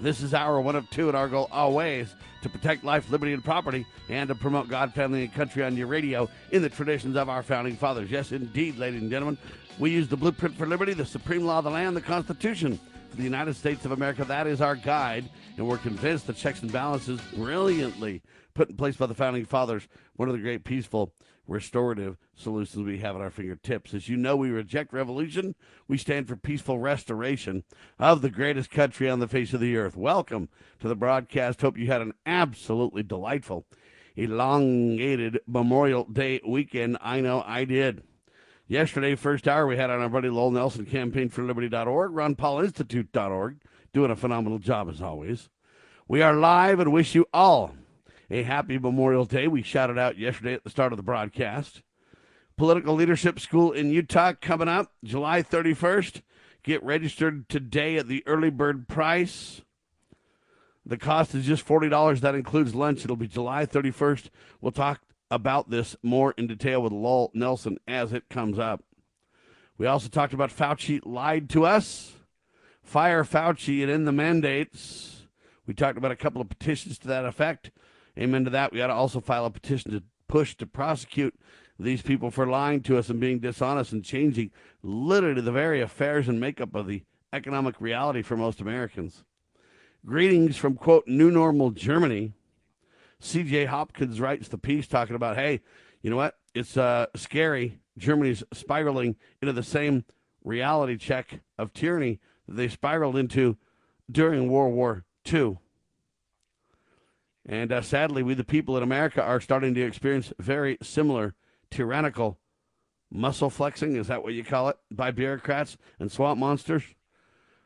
This is our one of two, and our goal always to protect life, liberty, and property, and to promote God, family, and country on your radio in the traditions of our founding fathers. Yes, indeed, ladies and gentlemen, we use the blueprint for liberty, the supreme law of the land, the Constitution for the United States of America. That is our guide, and we're convinced the checks and balances brilliantly put in place by the founding fathers, one of the great peaceful restorative solutions we have at our fingertips. As you know, we reject revolution. We stand for peaceful restoration of the greatest country on the face of the earth. Welcome to the broadcast. Hope you had an absolutely delightful, elongated Memorial Day weekend. I know I did. Yesterday, first hour, we had on our buddy Lowell Nelson, campaign for liberty.org, Ron Paul Institute.org, doing a phenomenal job as always. We are live and wish you all a happy Memorial Day. We shouted out yesterday at the start of the broadcast. Political Leadership School in Utah coming up July 31st. Get registered today at the early bird price. The cost is just $40. That includes lunch. It'll be July 31st. We'll talk about this more in detail with Lowell Nelson as it comes up. We also talked about Fauci lied to us. Fire Fauci and end the mandates. We talked about a couple of petitions to that effect. Amen to that. We got to also file a petition to push to prosecute these people for lying to us and being dishonest and changing literally the very affairs and makeup of the economic reality for most Americans. Greetings from, quote, New Normal Germany. CJ Hopkins writes the piece talking about, hey, you know what? It's uh, scary. Germany's spiraling into the same reality check of tyranny that they spiraled into during World War II. And uh, sadly, we, the people in America, are starting to experience very similar tyrannical muscle flexing. Is that what you call it? By bureaucrats and swamp monsters.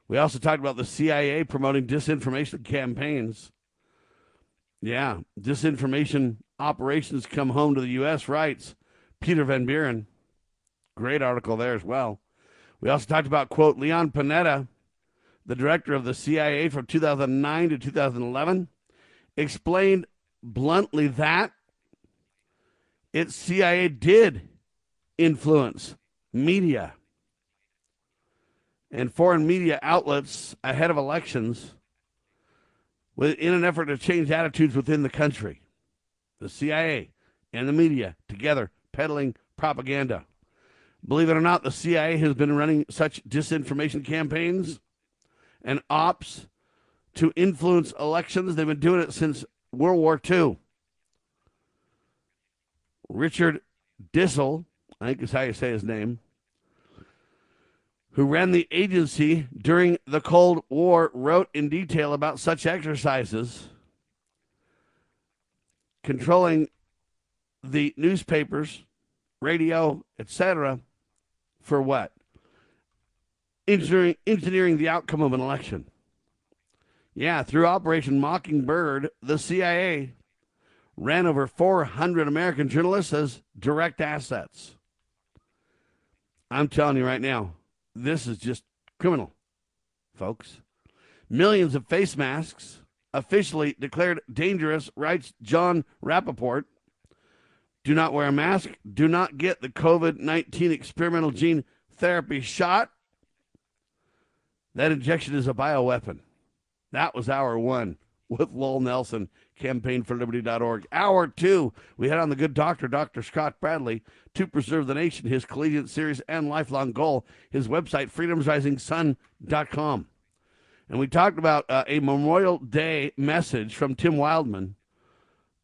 We also talked about the CIA promoting disinformation campaigns yeah, disinformation operations come home to the U.S. writes Peter Van Buren. Great article there as well. We also talked about, quote, Leon Panetta, the director of the CIA from 2009 to 2011, explained bluntly that its CIA did influence media and foreign media outlets ahead of elections in an effort to change attitudes within the country. The CIA and the media together peddling propaganda. Believe it or not, the CIA has been running such disinformation campaigns and ops to influence elections. They've been doing it since World War II. Richard Dissel, I think is how you say his name, who ran the agency during the Cold War, wrote in detail about such exercises, controlling the newspapers, radio, etc., for what? Engineering, engineering the outcome of an election. Yeah, through Operation Mockingbird, the CIA ran over 400 American journalists as direct assets. I'm telling you right now, this is just criminal, folks. Millions of face masks officially declared dangerous, writes Jon Rappoport. Do not wear a mask. Do not get the COVID 19 experimental gene therapy shot. That injection is a bioweapon. That was hour one with Lowell Nelson campaignforliberty.org. Hour two, we had on the good doctor, Dr. Scott Bradley, to preserve the nation, his collegiate series and lifelong goal, his website, freedomsrisingsun.com. And we talked about uh, a Memorial Day message from Tim Wildmon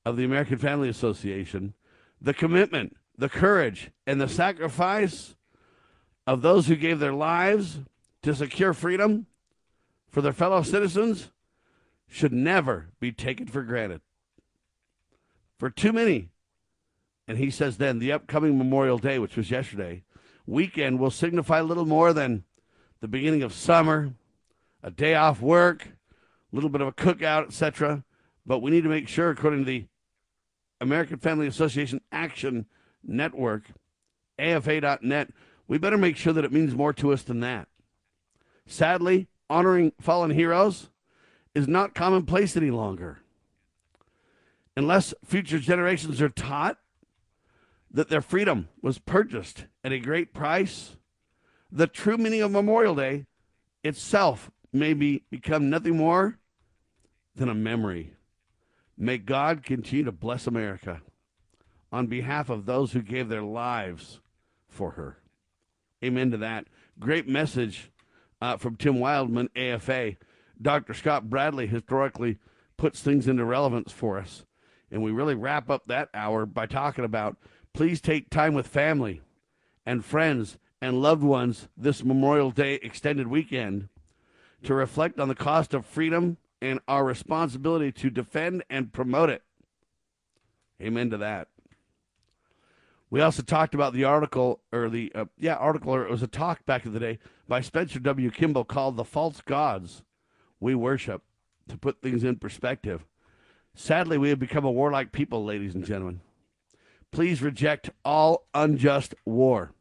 of the American Family Association, the commitment, the courage, and the sacrifice of those who gave their lives to secure freedom for their fellow citizens should never be taken for granted. For too many, and he says then the upcoming Memorial Day, which was yesterday, weekend will signify little more than the beginning of summer, a day off work, a little bit of a cookout, etc. but we need to make sure, according to the American Family Association Action Network, AFA.net, we better make sure that it means more to us than that. Sadly, honoring fallen heroes is not commonplace any longer. Unless future generations are taught that their freedom was purchased at a great price, the true meaning of Memorial Day itself may be, become nothing more than a memory. May God continue to bless America on behalf of those who gave their lives for her. Amen to that. Great message uh, from Tim Wildmon, AFA. Dr. Scott Bradley historically puts things into relevance for us. And we really wrap up that hour by talking about please take time with family and friends and loved ones this Memorial Day extended weekend to reflect on the cost of freedom and our responsibility to defend and promote it. Amen to that. We also talked about the article, or the, uh, yeah, article, or it was a talk back in the day by Spencer W. Kimball called The False Gods We Worship, to put things in perspective. Sadly, we have become a warlike people, ladies and gentlemen. Please reject all unjust war.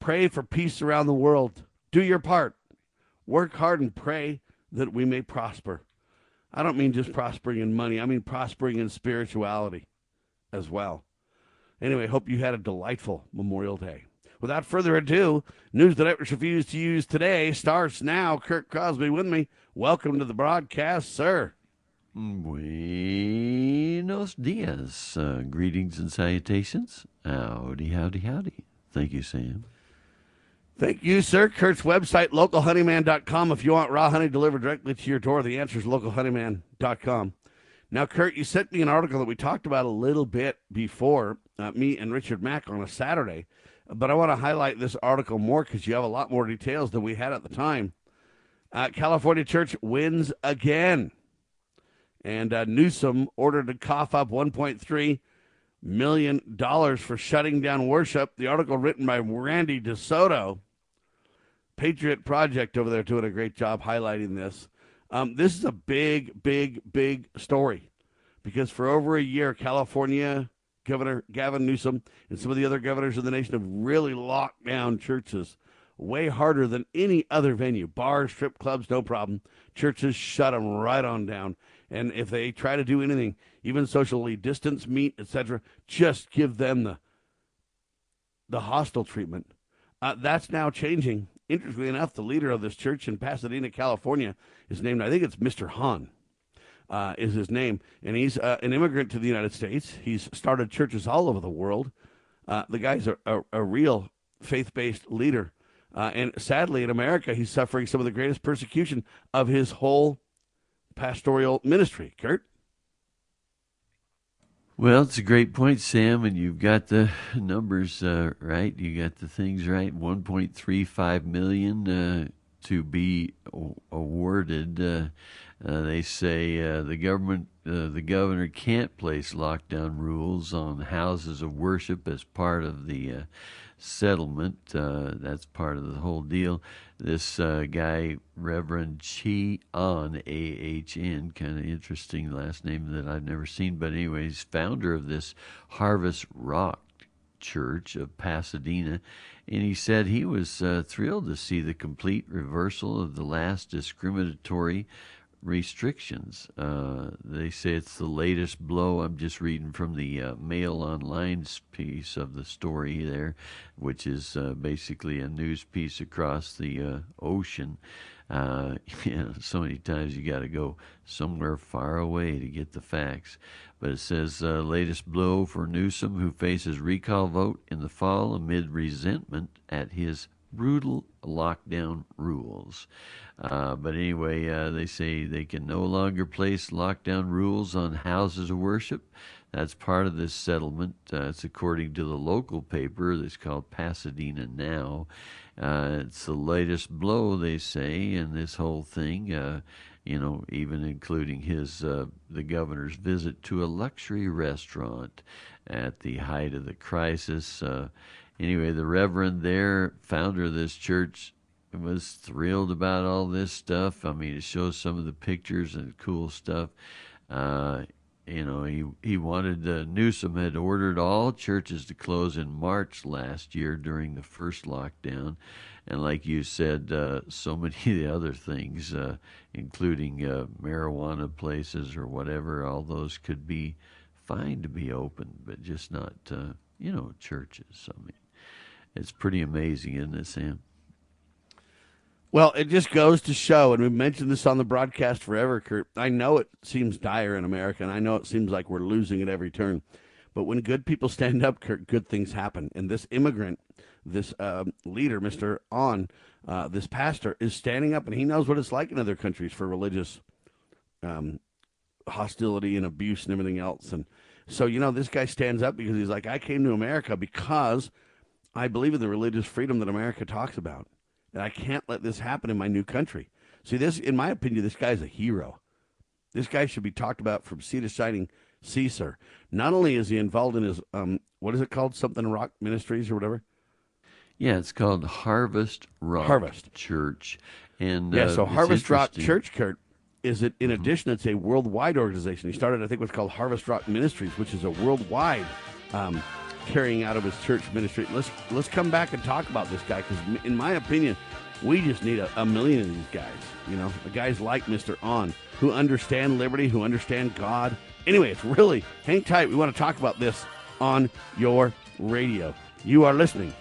Pray for peace around the world. Do your part. Work hard and pray that we may prosper. I don't mean just prospering in money, I mean prospering in spirituality as well. Anyway, hope you had a delightful Memorial Day. Without further ado, news that I refuse to use today starts now. Kirk Crosby with me. Welcome to the broadcast, sir. Buenos dias. Uh, greetings and salutations. Howdy, howdy, howdy. Thank you, Sam. Thank you, sir. Kurt's website, localhoneyman.com. If you want raw honey delivered directly to your door, the answer is localhoneyman.com. Now, Kurt, you sent me an article that we talked about a little bit before, uh, me and Richard Mack on a Saturday, but I want to highlight this article more because you have a lot more details than we had at the time. Uh, California Church wins again. And uh, Newsom ordered to cough up $1.3 million for shutting down worship. The article written by Randy DeSoto, Patriot Project over there, doing a great job highlighting this. Um, this is a big, big, big story because for over a year, California Governor Gavin Newsom and some of the other governors of the nation have really locked down churches way harder than any other venue. Bars, strip clubs, no problem. Churches shut them right on down. And if they try to do anything, even socially distance, meet, etc., just give them the the hostile treatment. Uh, that's now changing interestingly enough, the leader of this church in Pasadena, California, is named, I think it's Mr. Han, uh, is his name. And he's uh, an immigrant to the United States. He's started churches all over the world. Uh, the guy's a, a, a real faith based leader. Uh, and sadly, in America, he's suffering some of the greatest persecution of his whole pastoral ministry. Kurt? Well, it's a great point, Sam, and you've got the numbers uh, right. You got the things right. 1.35 million uh, to be awarded. Uh, uh they say uh, the government, uh, the governor can't place lockdown rules on houses of worship as part of the settlement. Uh, that's part of the whole deal. This uh, guy, Reverend Ché Ahn, A H N, kind of interesting last name that I've never seen, but anyways, founder of this Harvest Rock Church of Pasadena, and he said he was uh, thrilled to see the complete reversal of the last discriminatory restrictions. Uh, they say it's the latest blow. I'm just reading from the uh, Mail Online piece of the story there, which is uh, basically a news piece across the uh, ocean. Uh, know, so many times you got to go somewhere far away to get the facts. But it says uh, latest blow for Newsom, who faces recall vote in the fall amid resentment at his brutal lockdown rules. Uh, but anyway, uh, they say they can no longer place lockdown rules on houses of worship. That's part of this settlement. Uh, it's according to the local paper that's called Pasadena Now. Uh, it's the latest blow, they say, in this whole thing. Uh, you know, even including his uh, the governor's visit to a luxury restaurant at the height of the crisis anyway, the Reverend there, founder of this church, was thrilled about all this stuff. I mean, it shows some of the pictures and cool stuff. Uh, you know, he he wanted uh, Newsom had ordered all churches to close in March last year during the first lockdown, and like you said, uh, so many of the other things, uh, including uh, marijuana places or whatever, all those could be fine to be open, but just not, uh, you know, churches. I mean, it's pretty amazing, isn't it, Sam? Well, it just goes to show, and we've mentioned this on the broadcast forever, Kurt. I know it seems dire in America, and I know it seems like we're losing at every turn. But when good people stand up, Kurt, good things happen. And this immigrant, this uh, leader, Mr. Ahn, uh, this pastor, is standing up, and he knows what it's like in other countries for religious um, hostility and abuse and everything else. And so, you know, this guy stands up because he's like, I came to America because I believe in the religious freedom that America talks about. And I can't let this happen in my new country. See, this, in my opinion, this guy's a hero. This guy should be talked about from sea to shining sea, sir. Not only is he involved in his, um, what is it called? Something Rock Ministries or whatever? Yeah, it's called Harvest Rock Harvest. Church. And Yeah, uh, so Harvest Rock. Church, Kurt, is it in addition, it's a worldwide organization. He started, I think, what's called Harvest Rock Ministries, which is a worldwide um, carrying out of his church ministry. Let's let's come back and talk about this guy because, in my opinion, we just need a, a million of these guys. You know, the guys like Mister Ahn who understand liberty, who understand God. Anyway, it's really hang tight. We want to talk about this on your radio. You are listening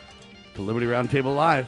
to Liberty Roundtable Live.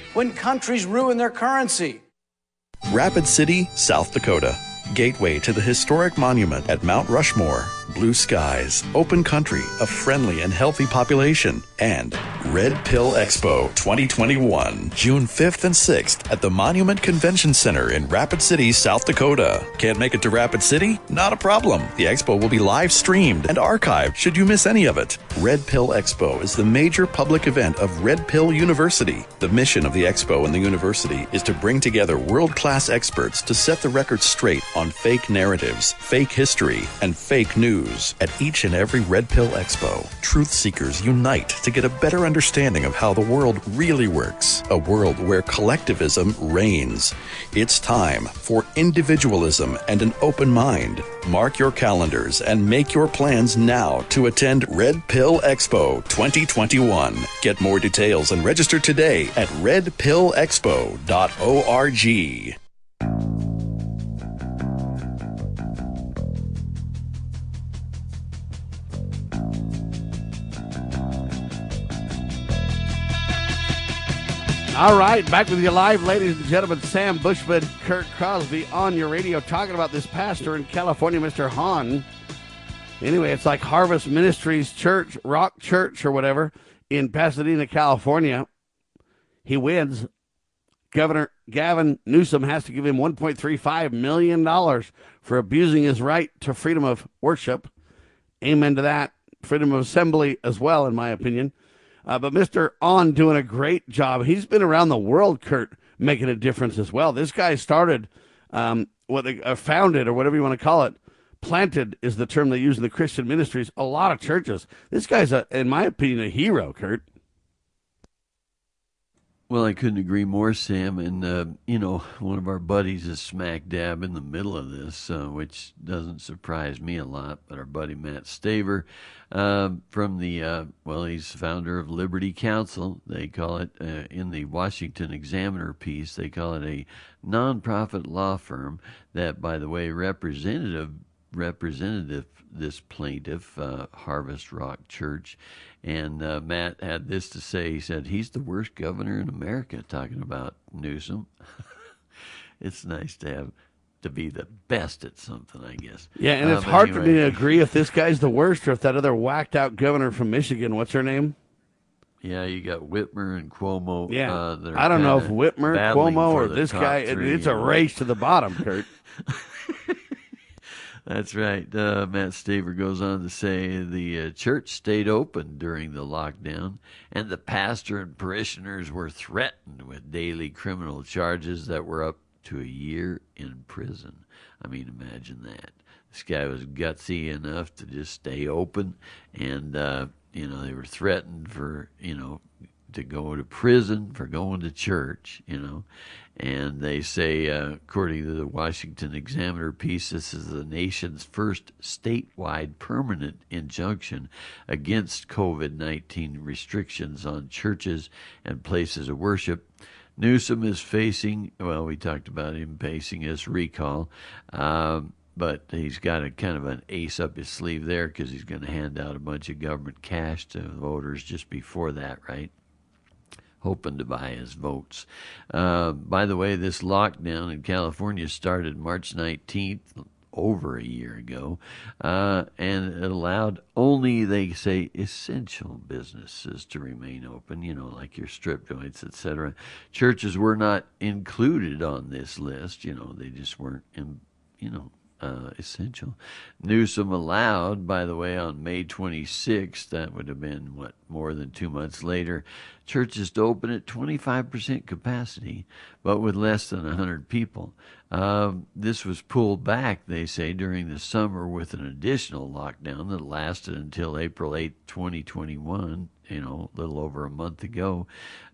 when countries ruin their currency. Rapid City, South Dakota. Gateway to the historic monument at Mount Rushmore. Blue skies, open country, a friendly and healthy population, and Red Pill Expo 2021, June 5th and 6th at the Monument Convention Center in Rapid City, South Dakota. Can't make it to Rapid City? Not a problem. The expo will be live streamed and archived should you miss any of it. Red Pill Expo is the major public event of Red Pill University. The mission of the expo and the university is to bring together world class experts to set the record straight on fake narratives, fake history, and fake news. At each and every Red Pill Expo, truth seekers unite to get a better understanding of how the world really works. A world where collectivism reigns. It's time for individualism and an open mind. Mark your calendars and make your plans now to attend Red Pill Expo 2021. Get more details and register today at redpillexpo.org. All right, back with you live, ladies and gentlemen. Sam Bushman, Kurt Crosby on your radio talking about this pastor in California, Mr. Hahn. Anyway, it's like Harvest Ministries Church, Rock Church, or whatever, in Pasadena, California. He wins. Governor Gavin Newsom has to give him $1.35 million for abusing his right to freedom of worship. Amen to that. Freedom of assembly as well, in my opinion. Uh, but Mr. Ahn doing a great job. He's been around the world, Kurt, making a difference as well. This guy started um, what they uh, founded, or whatever you want to call it. Planted is the term they use in the Christian ministries. A lot of churches. This guy's, a, in my opinion, a hero, Kurt. Well, I couldn't agree more, Sam. And, uh, you know, one of our buddies is smack dab in the middle of this, uh, which doesn't surprise me a lot. But our buddy Matt Staver uh, from the, uh, well, he's founder of Liberty Counsel. They call it, uh, in the Washington Examiner piece, they call it a nonprofit law firm that, by the way, representative representative this plaintiff, uh, Harvest Rock Church, and uh, Matt had this to say. He said, He's the worst governor in America, talking about Newsom. it's nice to have to be the best at something, I guess. Yeah, and Uh, it's hard for me to agree if this guy's the worst or if that other whacked out governor from Michigan, what's her name? Yeah, you got Whitmer and Cuomo. Yeah. uh, I don't know if Whitmer, Cuomo, or this guy. three, it's a know. race to the bottom, Kurt. That's right. Uh, Matt Staver goes on to say the uh, church stayed open during the lockdown, and the pastor and parishioners were threatened with daily criminal charges that were up to a year in prison. I mean, imagine that. This guy was gutsy enough to just stay open, and uh, you know they were threatened for you know to go to prison for going to church, you know. And they say, uh, according to the Washington Examiner piece, this is the nation's first statewide permanent injunction against COVID 19 restrictions on churches and places of worship. Newsom is facing, well, we talked about him facing his recall. Um, but he's got a kind of an ace up his sleeve there because he's going to hand out a bunch of government cash to voters just before that, right? Hoping to buy his votes. Uh, by the way, this lockdown in California started March 19th, over a year ago, uh, and it allowed only, they say, essential businesses to remain open, you know, like your strip joints, etc. Churches were not included on this list, you know, they just weren't, in, you know, uh, essential. Newsom allowed, by the way, on May 26th, that would have been, what, more than two months later, churches to open at 25% capacity, but with less than 100 people. Um, this was pulled back, they say, during the summer with an additional lockdown that lasted until April 8, 2021 you know, a little over a month ago.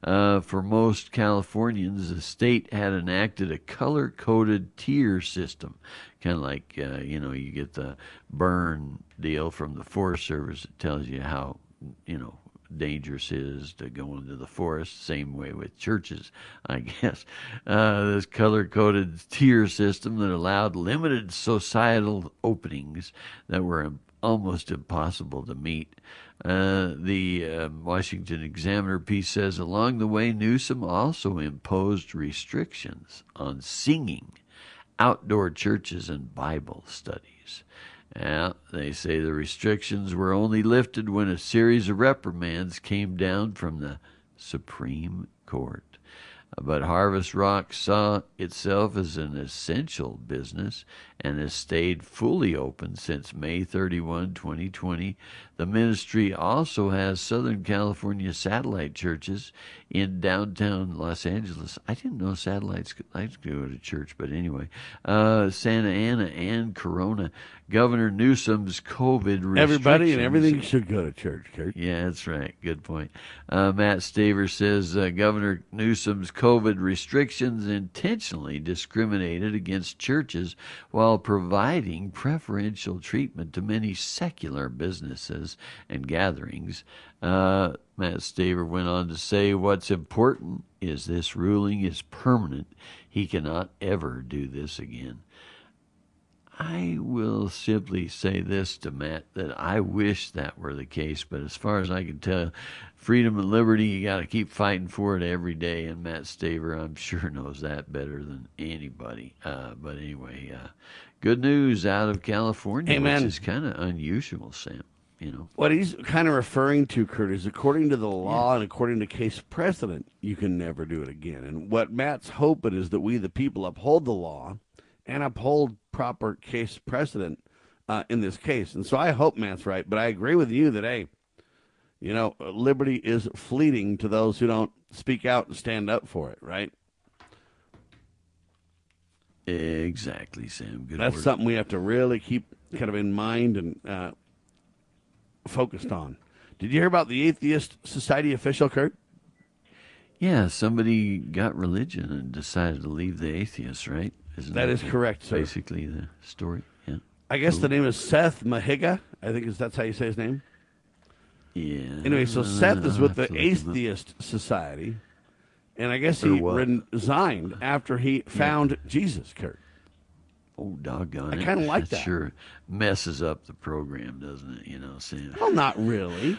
Uh, for most Californians, the state had enacted a color coded tier system, kind of like, uh, you know, you get the burn deal from the Forest Service that tells you how, you know, dangerous is to go into the forest. Same way with churches, I guess. Uh, this color coded tier system that allowed limited societal openings that were almost impossible to meet. Uh, the uh, Washington Examiner piece says along the way, Newsom also imposed restrictions on singing, outdoor churches, and Bible studies. Yeah, they say the restrictions were only lifted when a series of reprimands came down from the Supreme Court. But Harvest Rock saw itself as an essential business and has stayed fully open since May 31, 2020. The ministry also has Southern California satellite churches in downtown Los Angeles. I didn't know satellites could like to go to church, but anyway, uh, Santa Ana and Corona. Governor Newsom's COVID restrictions. Everybody and everything should go to church, Kurt. Yeah, that's right. Good point. Uh, Matt Staver says uh, Governor Newsom's COVID restrictions intentionally discriminated against churches while providing preferential treatment to many secular businesses and gatherings. Uh, Matt Staver went on to say, What's important is this ruling is permanent. He cannot ever do this again. I will simply say this to Matt that I wish that were the case, but as far as I can tell, freedom and liberty, you got to keep fighting for it every day. And Matt Staver, I'm sure, knows that better than anybody. Uh, but anyway, uh, good news out of California, Amen. which is kind of unusual, Sam. You know, What he's kind of referring to, Kurt, is according to the law and according to case precedent, you can never do it again. And what Matt's hoping is that we, the people, uphold the law and uphold proper case precedent uh, in this case. And so I hope Matt's right, but I agree with you that, hey, you know, liberty is fleeting to those who don't speak out and stand up for it, right? exactly, Sam. Good That's word. something we have to really keep kind of in mind and uh, focused on. Did you hear about the Atheist Society official, Kurt? Yeah, somebody got religion and decided to leave the atheists, right? Isn't that is correct, sir. Basically, the story. Yeah. I guess cool. the name is Seth Mahiga. I think is that's how you say his name. Yeah. Anyway, so Seth is with the Atheist Society, and I guess he resigned after he found yeah. Jesus. Kurt. Oh, doggone I kind of like that. Sure messes up the program, doesn't it? You know, saying. Well, not really.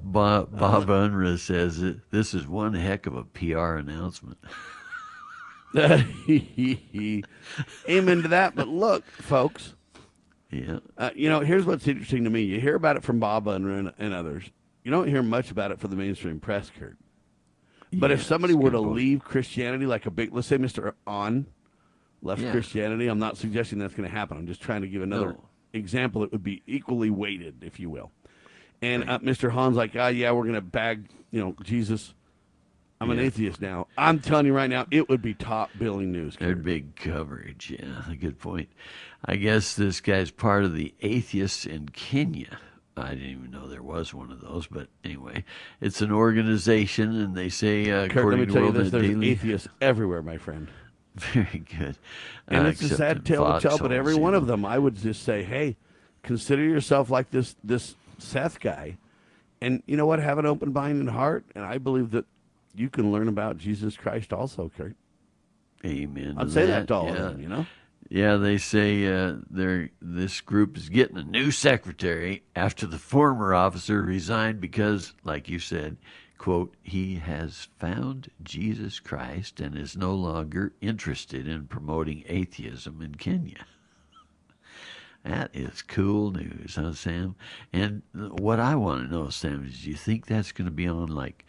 Bob, Bob uh, Unruh says it, this is one heck of a PR announcement. Amen to that. But look, folks. Yeah. Uh, you know, here's what's interesting to me. You hear about it from Bob Unruh and, and others. You don't hear much about it for the mainstream press, Kurt. But yeah, if somebody were to point. leave Christianity, like a big, let's say Mr. Ahn left yeah. Christianity, I'm not suggesting that's going to happen. I'm just trying to give another no. example that would be equally weighted, if you will. And uh, Mr. Han's like, ah, yeah, we're going to bag, you know, Jesus. I'm yeah. an atheist now. I'm telling you right now, it would be top billing news. There'd big coverage. Yeah, good point. I guess this guy's part of the atheists in Kenya. I didn't even know there was one of those, but anyway, it's an organization, and they say, uh, Kurt, according let me tell you this: there's Daily, atheists everywhere, my friend. Very good. And uh, it's a sad tale to tell, but every one of them, I would just say, hey, consider yourself like this this Seth guy, and you know what? Have an open mind and heart, and I believe that you can learn about Jesus Christ also, Kurt. Amen. I'd say that, that to all yeah. of them, you know. Yeah, they say uh, they're, this group is getting a new secretary after the former officer resigned because, like you said, quote, he has found Jesus Christ and is no longer interested in promoting atheism in Kenya. That is cool news, huh, Sam? And what I want to know, Sam, is do you think that's going to be on like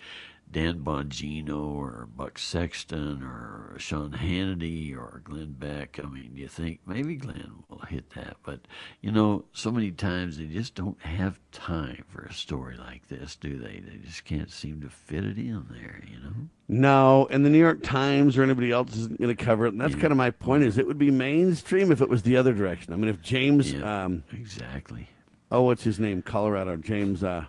Dan Bongino or Buck Sexton or Sean Hannity or Glenn Beck. I mean, do you think maybe Glenn will hit that, but you know, so many times they just don't have time for a story like this, do they? They just can't seem to fit it in there, you know. No, and the New York Times or anybody else isn't going to cover it, and that's yeah. kind of my point. Is it would be mainstream if it was the other direction. I mean, if James, yeah, um, exactly. Oh, what's his name? Colorado James uh,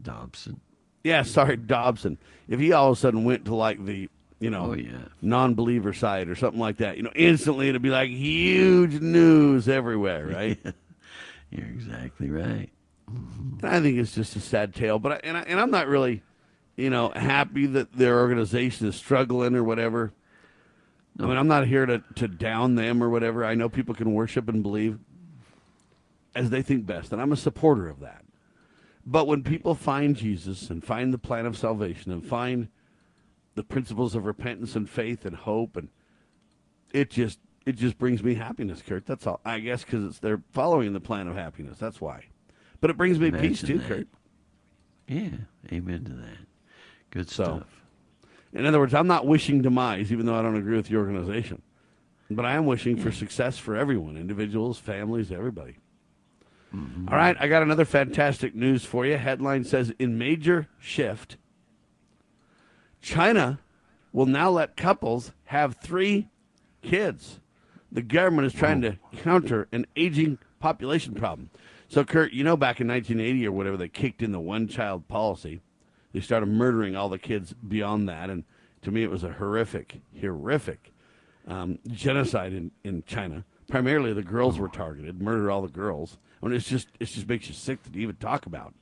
Dobson yeah, sorry, Dobson. If he all of a sudden went to like the you know, oh, yeah. non-believer side or something like that, you know, instantly it'd be like huge news everywhere, right? You're exactly right. Mm-hmm. I think it's just a sad tale, but I, and I, and I'm not really, you know, happy that their organization is struggling or whatever. No. I mean, I'm not here to to down them or whatever. I know people can worship and believe as they think best, and I'm a supporter of that. But when people find Jesus and find the plan of salvation and find the principles of repentance and faith and hope and it just it just brings me happiness, Kurt. That's all. I guess because they're following the plan of happiness. That's why. But it brings me Imagine peace too, that. Kurt. Yeah, amen to that. Good so, stuff. In other words, I'm not wishing demise, even though I don't agree with the organization. But I am wishing for success for everyone, individuals, families, everybody. Mm-hmm. All right, I got another fantastic news for you. Headline says in major shift, China will now let couples have three kids. The government is trying to counter an aging population problem. So, Kurt, you know, back in 1980 or whatever, they kicked in the one child policy. They started murdering all the kids beyond that. And to me, it was a horrific, horrific um, genocide in, in China. Primarily, the girls were targeted, murdered all the girls. I mean, it's just it just makes you sick to even talk about.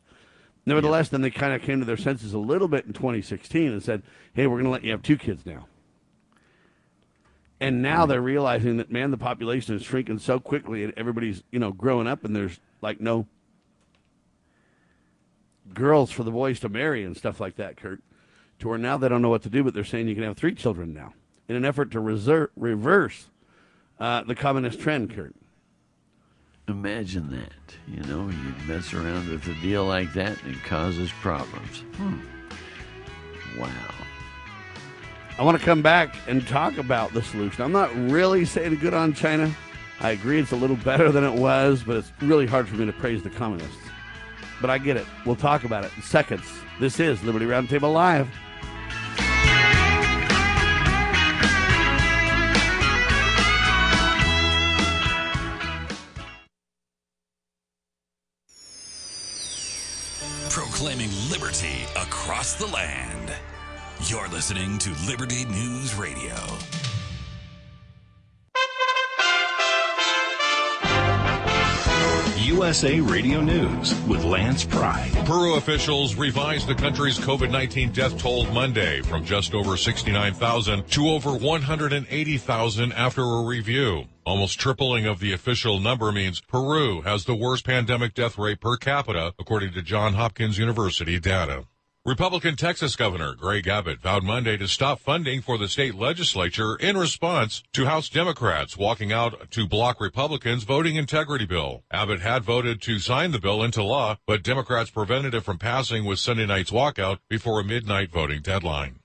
Nevertheless, yeah. then they kind of came to their senses a little bit in 2016 and said, "Hey, we're going to let you have two kids now." And now they're realizing that man, the population is shrinking so quickly, and everybody's you know growing up, and there's like no girls for the boys to marry and stuff like that, Kurt. To where now they don't know what to do, but they're saying you can have three children now in an effort to reserve, reverse uh, the communist trend, Kurt. Imagine that. You know, you mess around with a deal like that and it causes problems. Hmm. Wow. I want to come back and talk about the solution. I'm not really saying good on China. I agree it's a little better than it was, but it's really hard for me to praise the communists. But I get it. We'll talk about it in seconds. This is Liberty Roundtable Live. Proclaiming liberty across the land. You're listening to Liberty News Radio. USA Radio News with Lance Pride. Peru officials revised the country's COVID 19 death toll Monday from just over 69,000 to over 180,000 after a review. Almost tripling of the official number means Peru has the worst pandemic death rate per capita, according to Johns Hopkins University data. Republican Texas Governor Greg Abbott vowed Monday to stop funding for the state legislature in response to House Democrats walking out to block Republicans' voting integrity bill. Abbott had voted to sign the bill into law, but Democrats prevented it from passing with Sunday night's walkout before a midnight voting deadline.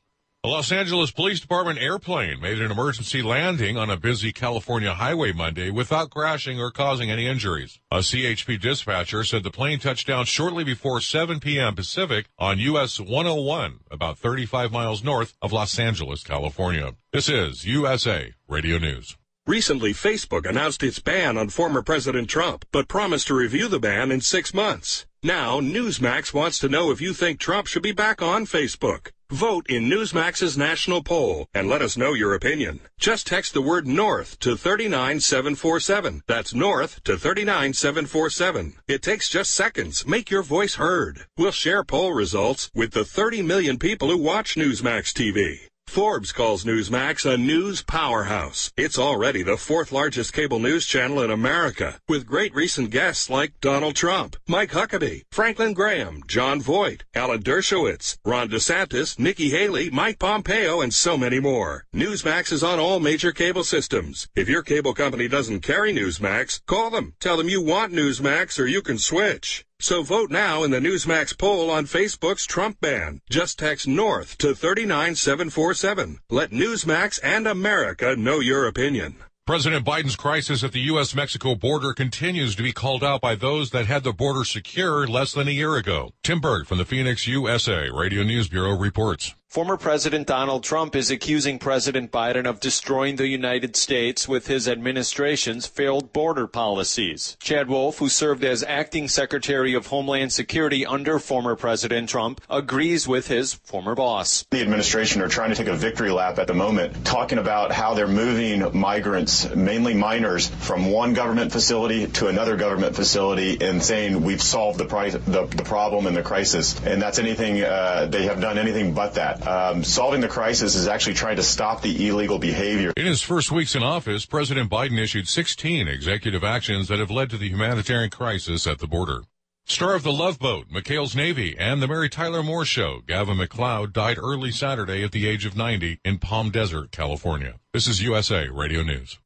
A Los Angeles Police Department airplane made an emergency landing on a busy California highway Monday without crashing or causing any injuries. A CHP dispatcher said the plane touched down shortly before 7 p.m. Pacific on US 101, about 35 miles north of Los Angeles, California. This is USA Radio News. Recently, Facebook announced its ban on former President Trump, but promised to review the ban in six months. Now, Newsmax wants to know if you think Trump should be back on Facebook. Vote in Newsmax's national poll and let us know your opinion. Just text the word North to 39747. That's North to 39747. It takes just seconds. Make your voice heard. We'll share poll results with the 30 million people who watch Newsmax TV. Forbes calls Newsmax a news powerhouse. It's already the fourth largest cable news channel in America, with great recent guests like Donald Trump, Mike Huckabee, Franklin Graham, Jon Voight, Alan Dershowitz, Ron DeSantis, Nikki Haley, Mike Pompeo, and so many more. Newsmax is on all major cable systems. If your cable company doesn't carry Newsmax, call them. Tell them you want Newsmax or you can switch. So vote now in the Newsmax poll on Facebook's Trump ban. Just text North to 39747. Let Newsmax and America know your opinion. President Biden's crisis at the U.S. Mexico border continues to be called out by those that had the border secure less than a year ago. Tim Berg from the Phoenix USA Radio News Bureau reports. Former President Donald Trump is accusing President Biden of destroying the United States with his administration's failed border policies. Chad Wolf, who served as acting Secretary of Homeland Security under former President Trump, agrees with his former boss. The administration are trying to take a victory lap at the moment, talking about how they're moving migrants, mainly minors, from one government facility to another government facility and saying we've solved the, pri- the, the problem and the crisis. And that's anything, uh, they have done anything but that. Um, solving the crisis is actually trying to stop the illegal behavior. In his first weeks in office, President Biden issued 16 executive actions that have led to the humanitarian crisis at the border. Star of the Love Boat, McHale's Navy, and the Mary Tyler Moore Show, Gavin MacLeod died early Saturday at the age of 90 in Palm Desert, California. This is USA Radio News.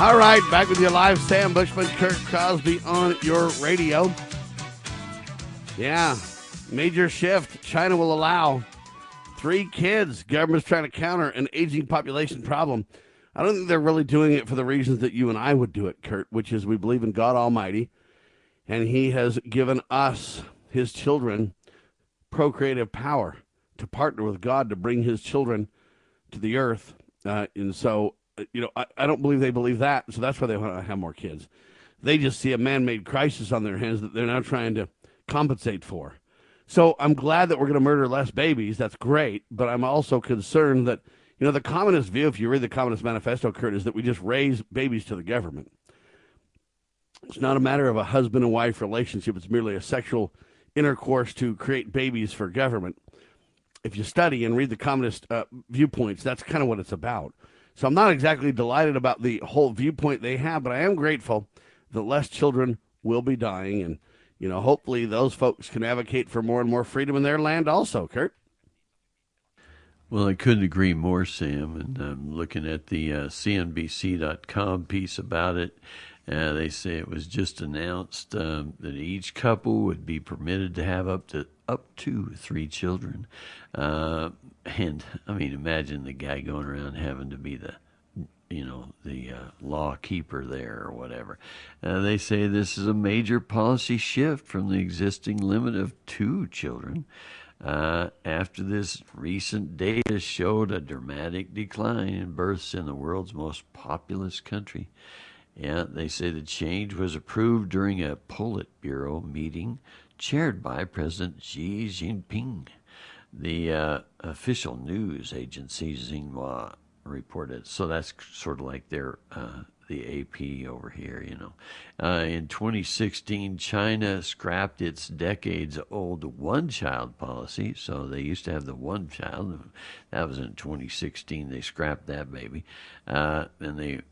All right, back with you live, Sam Bushman, Kurt Crosby on your radio. Yeah, major shift. China will allow three kids. Government's trying to counter an aging population problem. I don't think they're really doing it for the reasons that you and I would do it, Kurt, which is we believe in God Almighty, and He has given us, His children, procreative power to partner with God to bring His children to the earth. Uh, and so you know, I, I don't believe they believe that. So that's why they want to have more kids. They just see a man made crisis on their hands that they're now trying to compensate for. So I'm glad that we're going to murder less babies. That's great. But I'm also concerned that, you know, the communist view, if you read the Communist Manifesto, Kurt, is that we just raise babies to the government. It's not a matter of a husband and wife relationship, it's merely a sexual intercourse to create babies for government. If you study and read the communist uh, viewpoints, that's kind of what it's about. So I'm not exactly delighted about the whole viewpoint they have, but I am grateful that less children will be dying. And, you know, hopefully those folks can advocate for more and more freedom in their land also, Kurt. Well, I couldn't agree more, Sam. And I'm looking at the uh, CNBC.com piece about it. Uh, they say it was just announced um, that each couple would be permitted to have up to up to three children. Uh, and I mean, imagine the guy going around having to be the, you know, the uh, law keeper there or whatever. Uh, they say this is a major policy shift from the existing limit of two children. uh, after this recent data showed a dramatic decline in births in the world's most populous country. Yeah, they say the change was approved during a Politburo meeting chaired by President Xi Jinping. The uh, official news agency Xinhua reported. So that's sort of like their uh, the AP over here, you know. Uh, in 2016, China scrapped its decades old one child policy. So they used to have the one child. That was in 2016. They scrapped that baby. Uh, and they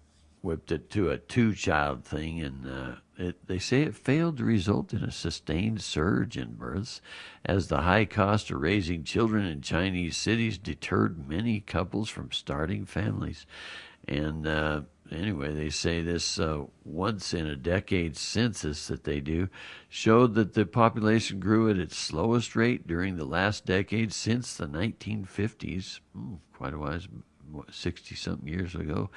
whipped it to a two child thing. And uh, it, they say it failed to result in a sustained surge in births, as the high cost of raising children in Chinese cities deterred many couples from starting families. And uh, anyway, they say this uh, once in a decade census that they do showed that the population grew at its slowest rate during the last decade since the 1950s. Mm, quite a while, 60 something years ago,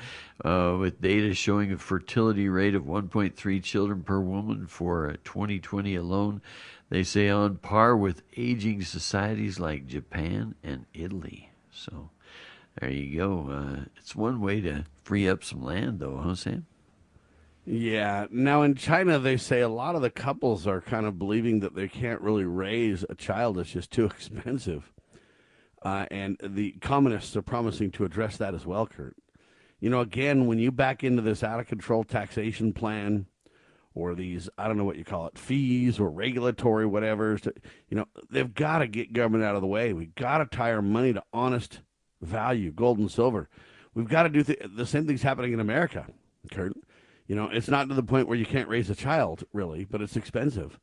uh, with data showing a fertility rate of 1.3 children per woman for 2020 alone. They say on par with aging societies like Japan and Italy. So there you go. Uh, it's one way to free up some land, though, huh, Sam? Yeah. Now in China, they say a lot of the couples are kind of believing that they can't really raise a child; it's just too expensive. Uh, and the communists are promising to address that as well, Kurt. You know, again, when you back into this out of control taxation plan or these, I don't know what you call it, fees or regulatory whatever, you know, they've got to get government out of the way. We've got to tie our money to honest value, gold and silver. We've got to do th- the same things happening in America, Kurt. You know, it's not to the point where you can't raise a child, really, but it's expensive.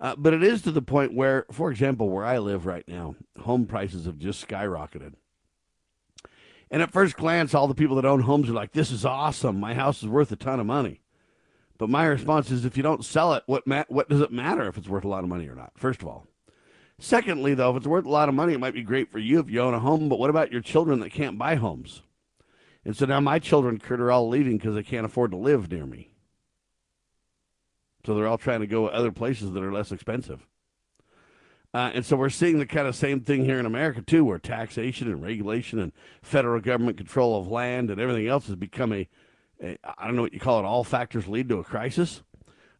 Uh, but it is to the point where, for example, where I live right now, home prices have just skyrocketed. And at first glance, all the people that own homes are like, this is awesome. My house is worth a ton of money. But my response is if you don't sell it, what, ma- what does it matter if it's worth a lot of money or not, first of all? Secondly, though, if it's worth a lot of money, it might be great for you if you own a home, but what about your children that can't buy homes? And so now my children, Kurt, are all leaving because they can't afford to live near me. So they're all trying to go other places that are less expensive. Uh, and so we're seeing the kind of same thing here in America, too, where taxation and regulation and federal government control of land and everything else has become a, a I don't know what you call it, all factors lead to a crisis.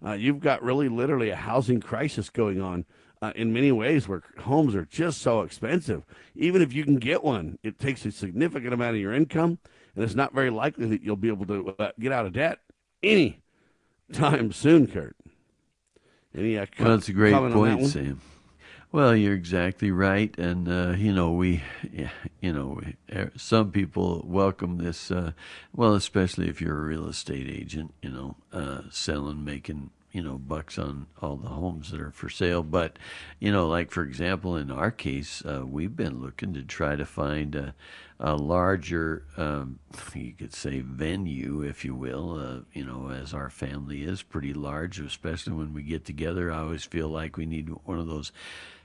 Uh, you've got really literally a housing crisis going on uh, in many ways where homes are just so expensive. Even if you can get one, it takes a significant amount of your income, and it's not very likely that you'll be able to uh, get out of debt any time soon, Kurt. Any, uh, well, that's a great point, Sam. Well, you're exactly right, and uh, you know we, you know, er, some people welcome this. Uh, well, especially if you're a real estate agent, you know, uh, selling, making you know bucks on all the homes that are for sale but you know like for example in our case uh, we've been looking to try to find a, a larger um, you could say venue if you will uh, you know as our family is pretty large especially when we get together. I always feel like we need one of those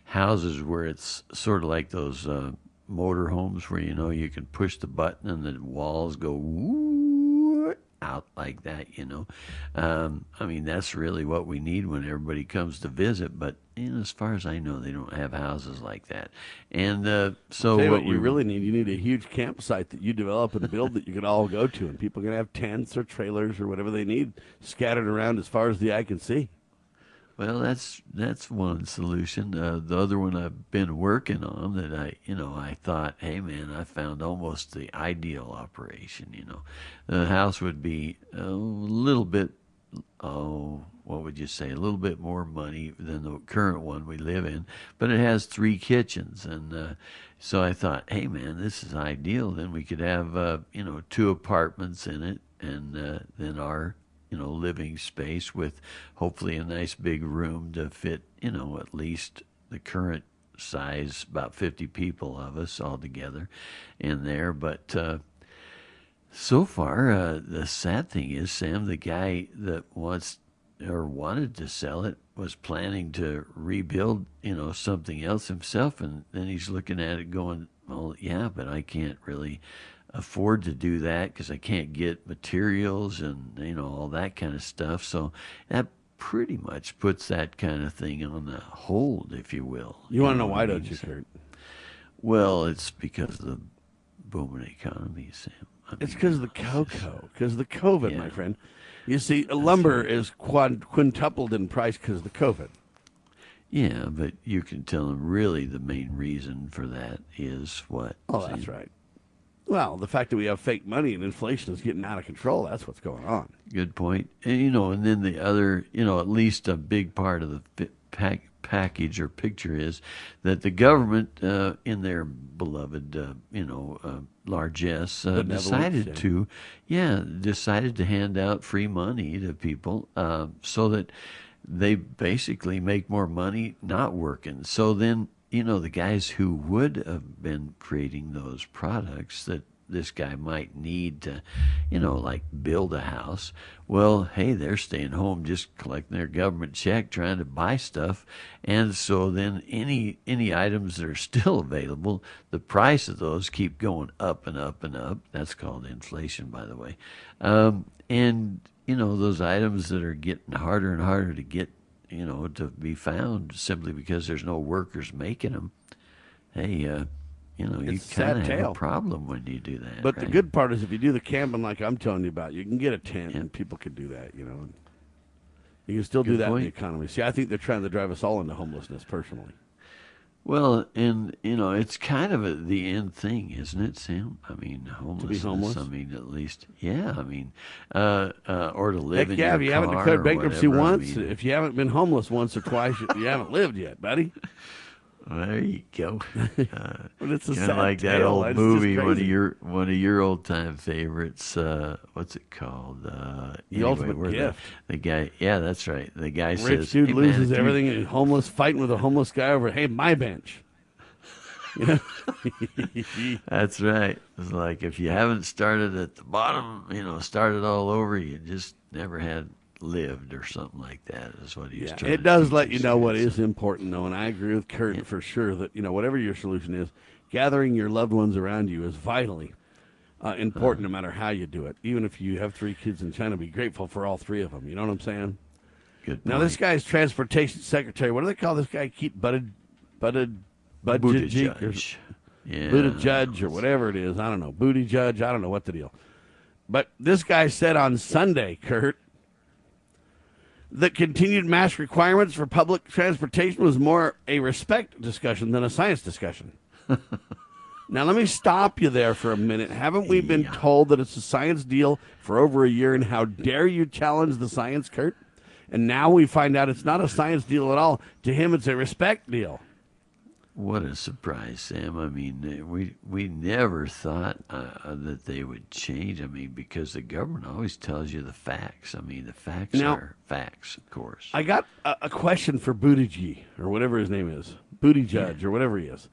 houses where it's sort of like those uh, motor homes where you know you can push the button and the walls go out like that, you know. Um, I mean, that's really what we need when everybody comes to visit. But you know, as far as I know, they don't have houses like that. And uh, so, what, what you really need, you need a huge campsite that you develop and build that you can all go to, and people can have tents or trailers or whatever they need scattered around as far as the eye can see. Well, that's that's one solution. Uh, the other one I've been working on that I, you know, I thought, hey man, I found almost the ideal operation. You know, the house would be a little bit, oh, what would you say, a little bit more money than the current one we live in, but it has three kitchens, and uh, so I thought, hey man, this is ideal. Then we could have, uh, you know, two apartments in it, and uh, then our you know, living space with hopefully a nice big room to fit, you know, at least the current size, about 50 people of us all together in there. But uh, so far, uh, the sad thing is, Sam, the guy that wants or wanted to sell it was planning to rebuild, you know, something else himself. And then he's looking at it going, well, yeah, but I can't really afford to do that because I can't get materials and you know all that kind of stuff. So that pretty much puts that kind of thing on the hold, if you will. You, want to know why, I don't mean? you, Kurt? Well, it's because of the booming economy, Sam. I It's because of the cocoa, because of the COVID, Yeah. my friend. You see, lumber is quad, quintupled in price because of the COVID. Yeah, but you can tell them really the main reason for that is what? Oh, that's right. Well, the fact that we have fake money and inflation is getting out of control, that's what's going on. Good point. And you know, and then the other, you know, at least a big part of the pack, package or picture is that the government, uh, in their beloved, uh, you know, uh, largesse, uh, decided yeah. to, yeah, decided to hand out free money to people uh, so that they basically make more money not working. So then, you know, the guys who would have been creating those products that this guy might need to, you know, like build a house. Well, hey, they're staying home just collecting their government check, trying to buy stuff. And so then any any items that are still available, the price of those keep going up and up and up. That's called inflation, by the way. Um, and you know, those items that are getting harder and harder to get, you know, to be found simply because there's no workers making them. Hey, uh, you know, It's you kind of have a problem when you do that. But the good part is if you do the camping like I'm telling you about, you can get a tent and people can do that, you know. You can still do Good that in the economy. See, I think they're trying to drive us all into homelessness personally. Well, and you know, it's kind of a, the end thing, isn't it, Sam? I mean, homelessness. homeless? I mean, at least, yeah. I mean, uh, uh, or to live Heck in yeah, your if you haven't declared bankruptcy whatever, I once, mean, if you haven't been homeless once or twice, you, you haven't lived yet, buddy. There you go. Uh, But it's a kinda sad like that tale. old It's movie, one of your one of your old time favorites. Uh, what's it called? Uh, The Ultimate Gift. The, the guy, yeah, that's right. The guy Rich says, dude "Hey, loses you- everything and he's homeless, fighting with a homeless guy over, hey, my bench. You know? That's right. It's like if you haven't started at the bottom, you know, started all over, you just never had lived or something like that. Is what he's Yeah, trying. it does let you know what is important, though, and I agree with Kurt for sure that you know whatever your solution is, gathering your loved ones around you is vitally uh, important, no matter how you do it. Even if you have three kids in China, be grateful for all three of them. You know what I'm saying? Good. Now this guy's transportation secretary. What do they call this guy? Keith Butted, Butted, Buttigieg. Buttigieg, Yeah. Buddha Judge or whatever it is. I don't know. Booty Judge. I don't know what the deal. But this guy said on Sunday, Kurt, that continued mask requirements for public transportation was more a respect discussion than a science discussion. now, let me stop you there for a minute. Haven't we been told that it's a science deal for over a year, and how dare you challenge the science, Kurt? And now we find out it's not a science deal at all. To him, it's a respect deal. What a surprise, Sam! I mean, uh, we we never thought uh, that they would change. I mean, because the government always tells you the facts. I mean, the facts Now- are facts, of course. I got a, a question for Buttigieg or whatever his name is, Booty Judge or whatever he is.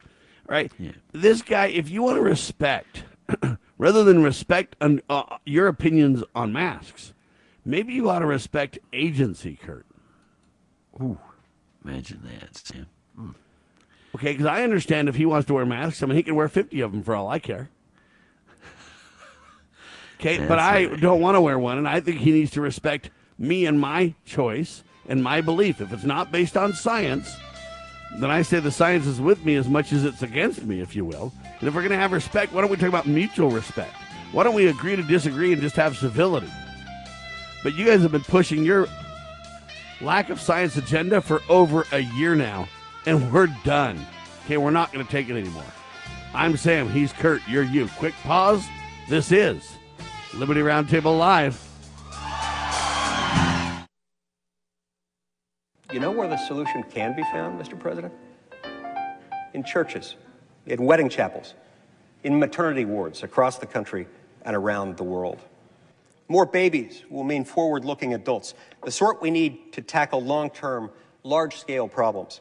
All right, this guy. If you want to respect, rather than respect un, uh, your opinions on masks, maybe you ought to respect agency, Kurt. Ooh, imagine that, Sam. Okay, because I understand if he wants to wear masks, I mean he can wear fifty of them for all I care. Okay, but I right. don't want to wear one, and I think he needs to respect me and my choice and my belief. If it's not based on science, then I say the science is with me as much as it's against me, if you will. And if we're going to have respect, why don't we talk about mutual respect? Why don't we agree to disagree and just have civility? But you guys have been pushing your lack of science agenda for over a year now, and we're done. Okay, we're not going to take it anymore. I'm Sam. He's Kurt. You're you. Quick pause. This is Liberty Roundtable Live. You know where the solution can be found, Mr. President? In churches, in wedding chapels, in maternity wards across the country and around the world. More babies will mean forward looking adults, the sort we need to tackle long term, large scale problems.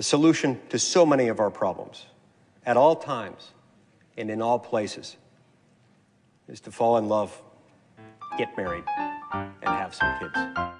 The solution to so many of our problems, at all times and in all places, is to fall in love, get married, and have some kids.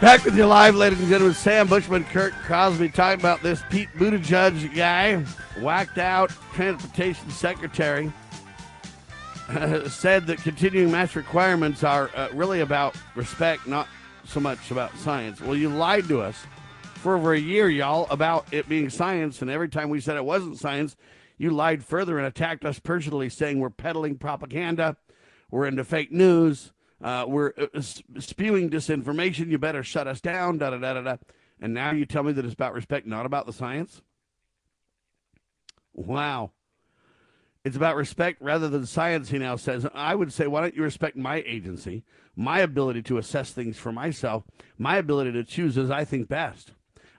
Back with you live, ladies and gentlemen. Sam Bushman, Kurt Crosby talking about this Pete Buttigieg guy, whacked out transportation secretary, said that continuing mass requirements are uh, really about respect, not so much about science. Well, you lied to us for over a year, y'all, about it being science, and every time we said it wasn't science, you lied further and attacked us personally, saying we're peddling propaganda, we're into fake news uh, we're uh, spewing disinformation. You better shut us down. Da da da da da. And now you tell me that it's about respect, not about the science. Wow. It's about respect rather than science, he now says. I would say, why don't you respect my agency, my ability to assess things for myself, my ability to choose as I think best?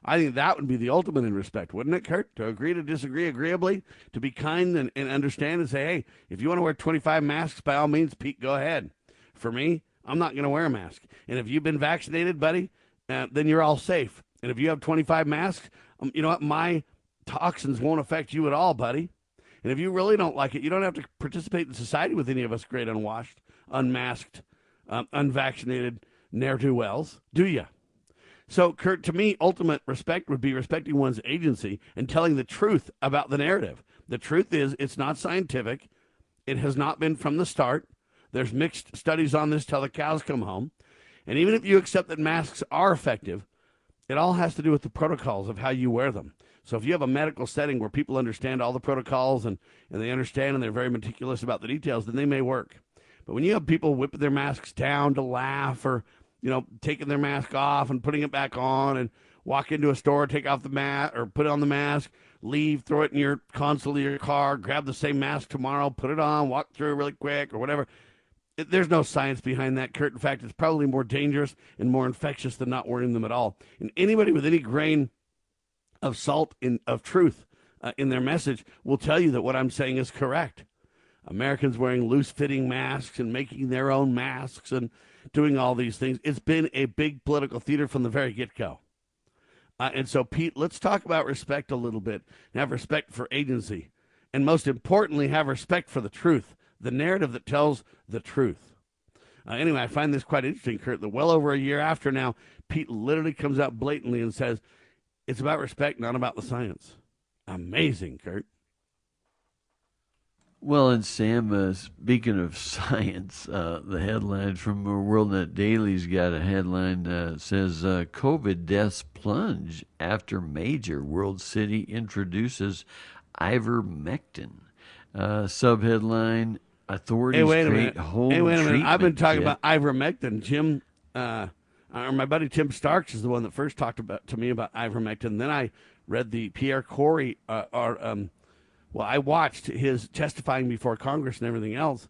I think that would be the ultimate in respect, wouldn't it, Kurt? To agree to disagree agreeably, to be kind and, and understand and say, hey, if you want to wear 25 masks, by all means, Pete, go ahead. For me, I'm not going to wear a mask. And if you've been vaccinated, buddy, uh, then you're all safe. And if you have 25 masks, um, you know what? My toxins won't affect you at all, buddy. And if you really don't like it, you don't have to participate in society with any of us great unwashed, unmasked, um, unvaccinated ne'er do wells, do you? So, Kurt, to me, ultimate respect would be respecting one's agency and telling the truth about the narrative. The truth is, it's not scientific. It has not been from the start. There's mixed studies on this till the cows come home. And even if you accept that masks are effective, it all has to do with the protocols of how you wear them. So if you have a medical setting where people understand all the protocols and, and they understand and they're very meticulous about the details, then they may work. But when you have people whipping their masks down to laugh or, you know, taking their mask off and putting it back on and walk into a store, take off the mask or put on the mask, leave, throw it in your console of your car, grab the same mask tomorrow, put it on, walk through really quick or whatever there's no science behind that, Kurt. In fact, it's probably more dangerous and more infectious than not wearing them at all. And anybody with any grain of salt in of truth uh, in their message will tell you that what I'm saying is correct. Americans wearing loose-fitting masks and making their own masks and doing all these things. It's been a big political theater from the very get-go. Uh, and so, Pete, let's talk about respect a little bit and have respect for agency. And most importantly, have respect for the truth the narrative that tells the truth. Uh, anyway, I find this quite interesting, Kurt, that well over a year after now, Pete literally comes out blatantly and says, it's about respect, not about the science. Amazing, Kurt. Well, and Sam, uh, speaking of science, uh, the headline from WorldNet Daily's got a headline uh, says COVID deaths plunge after major world city introduces ivermectin. Uh, subheadline authorities hey, wait a minute. home hey, wait a minute. I've been talking kit. about ivermectin. Jim, uh, uh, my buddy Tim Starks is the one that first talked about to me about ivermectin. Then I read the Pierre Kory, uh, or um, well, I watched his testifying before Congress and everything else.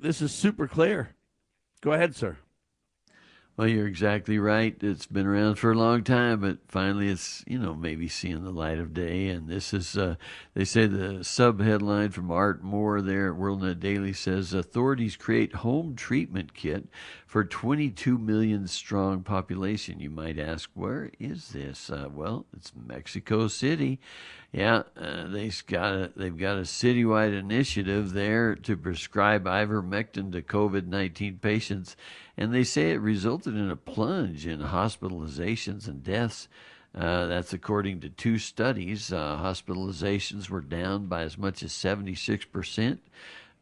This is super clear. Go ahead, sir. Well, you're exactly right. It's been around for a long time, but finally it's, you know, maybe seeing the light of day. And this is, uh, they say the sub headline from Art Moore there at WorldNet Daily says authorities create home treatment kit for 22 million strong population. You might ask, where is this? Uh, well, it's Mexico City. Yeah, uh, they've got a, they've got a citywide initiative there to prescribe ivermectin to COVID-19 patients, and they say it resulted in a plunge in hospitalizations and deaths. Uh, that's according to two studies. Uh, hospitalizations were down by as much as 76 percent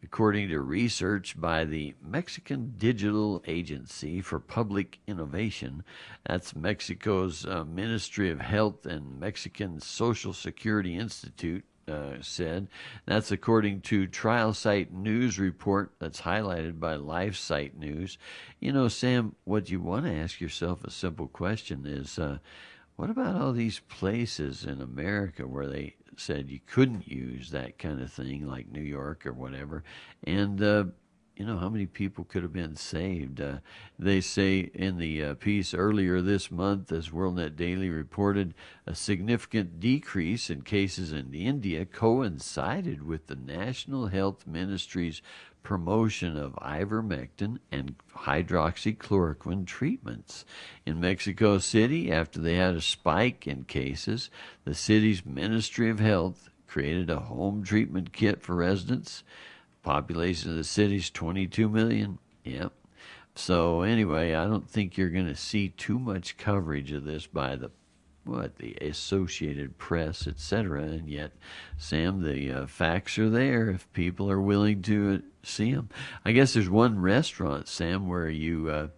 according to research by the Mexican Digital Agency for Public Innovation. That's Mexico's uh, Ministry of Health and Mexican Social Security Institute. Uh, said that's according to TrialSite News report that's highlighted by LifeSite News. You know, Sam, what you want to ask yourself a simple question is, uh, what about all these places in America where they said you couldn't use that kind of thing, like New York or whatever. And, uh, you know, how many people could have been saved? Uh, they say in the uh, piece earlier this month, as WorldNet Daily reported, a significant decrease in cases in India coincided with the National Health Ministry's promotion of ivermectin and hydroxychloroquine treatments. In Mexico City, after they had a spike in cases, the city's Ministry of Health created a home treatment kit for residents. Population of the city's 22 million. Yep. So anyway, I don't think you're going to see too much coverage of this by the what the Associated Press, etc. And yet, Sam, the uh, facts are there if people are willing to see them. I guess there's one restaurant, Sam, where you, uh,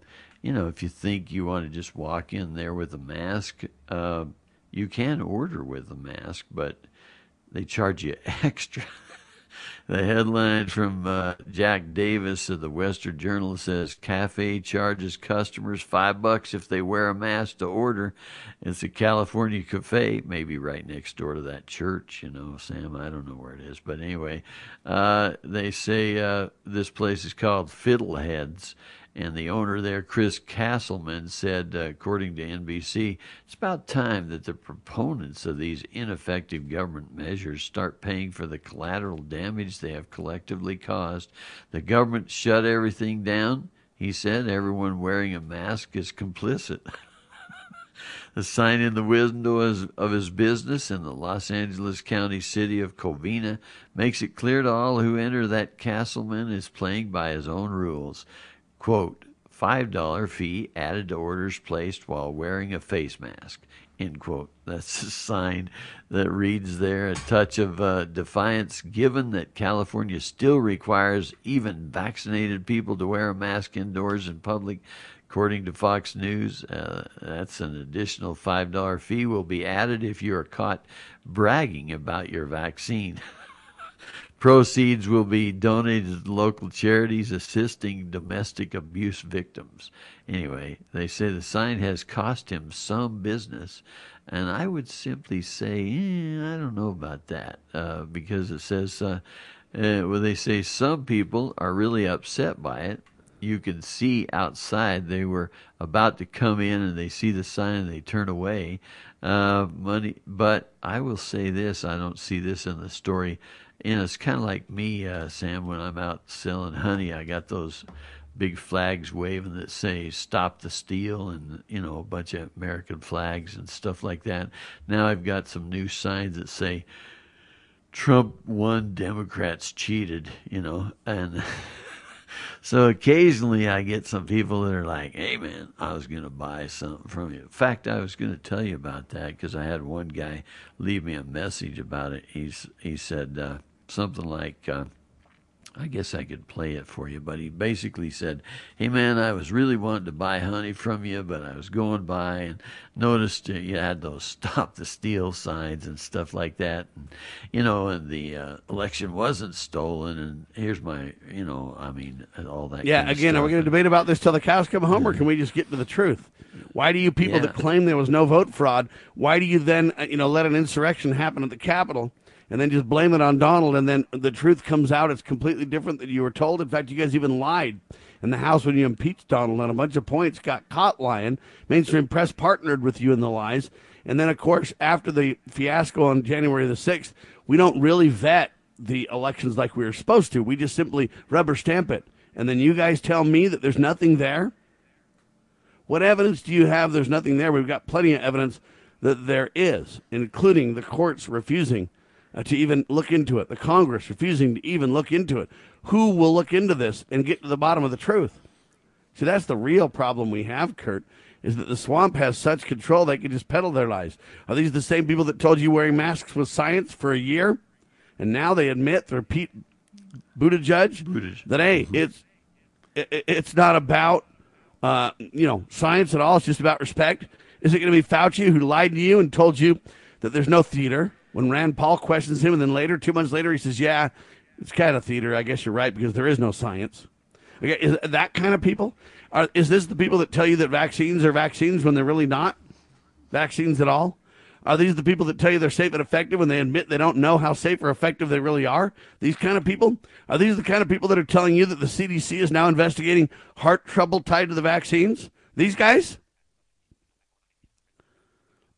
you know, if you think you want to just walk in there with a mask, uh, you can order with a mask, but they charge you extra. The headline from uh, Jack Davis of the Western Journal says cafe charges customers five bucks if they wear a mask to order. It's a California cafe, maybe right next door to that church, you know, Sam. I don't know where it is, but anyway, uh, they say uh, this place is called Fiddleheads, and the owner there, Chris Castleman, said, uh, according to NBC, it's about time that the proponents of these ineffective government measures start paying for the collateral damage they have collectively caused. The government shut everything down. He said everyone wearing a mask is complicit. the sign in the window of his business in the Los Angeles County city of Covina makes it clear to all who enter that Castleman is playing by his own rules quote, $5 fee added to orders placed while wearing a face mask, end quote. That's a sign that reads there a touch of uh, defiance given that California still requires even vaccinated people to wear a mask indoors in public. According to Fox News, uh, that's an additional $5 fee will be added if you are caught bragging about your vaccine. Proceeds will be donated to local charities assisting domestic abuse victims. Anyway, they say the sign has cost him some business. And I would simply say, eh, I don't know about that, uh, because it says, uh, uh, well, they say some people are really upset by it. You can see outside they were about to come in and they see the sign and they turn away. Uh, money, but I will say this: I don't see this in the story you know, it's kind of like me, uh, Sam, when I'm out selling honey, I got those big flags waving that say stop the steal and you know a bunch of american flags and stuff like that. Now i've got some new signs that say trump won democrats cheated you know and so occasionally i get some people that are like hey man i was going to buy something from you. In fact i was going to tell you about that because i had one guy leave me a message about it. He's he said uh, something like, uh, I guess I could play it for you, but he basically said, Hey man, I was really wanting to buy honey from you, but I was going by and noticed you had those stop the steal signs and stuff like that. And, you know, and the uh, election wasn't stolen. And here's my, you know, I mean, all that. Yeah, again, are we going to debate about this till the cows come home, or can we just get to the truth? Why do you people yeah. that claim there was no vote fraud, why do you then, uh, you know, let an insurrection happen at the Capitol? And then just blame it on Donald, and then the truth comes out it's completely different than you were told. In fact, you guys even lied in the House when you impeached Donald on a bunch of points, got caught lying. Mainstream press partnered with you in the lies. And then, of course, after the fiasco on January the 6th, we don't really vet the elections like we were supposed to. We just simply rubber stamp it. And then you guys tell me that there's nothing there. What evidence do you have there's nothing there? We've got plenty of evidence that there is, including the courts refusing to even look into it, the Congress refusing to even look into it. Who will look into this and get to the bottom of the truth? See, that's the real problem we have, Kurt, is that the swamp has such control they can just peddle their lies. Are these the same people that told you wearing masks was science for a year? And now they admit through Pete Buttigieg, Buttigieg. that, hey, it's, it, it's not about, uh, you know, science at all. It's just about respect. Is it going to be Fauci who lied to you and told you that there's no theater? When Rand Paul questions him, and then later, two months later, he says, "Yeah, it's kind of theater. I guess you're right because there is no science." Okay, is that kind of people? Are, is this the people that tell you that vaccines are vaccines when they're really not vaccines at all? Are these the people that tell you they're safe and effective when they admit they don't know how safe or effective they really are? These kind of people? Are these the kind of people that are telling you that the CDC is now investigating heart trouble tied to the vaccines? These guys?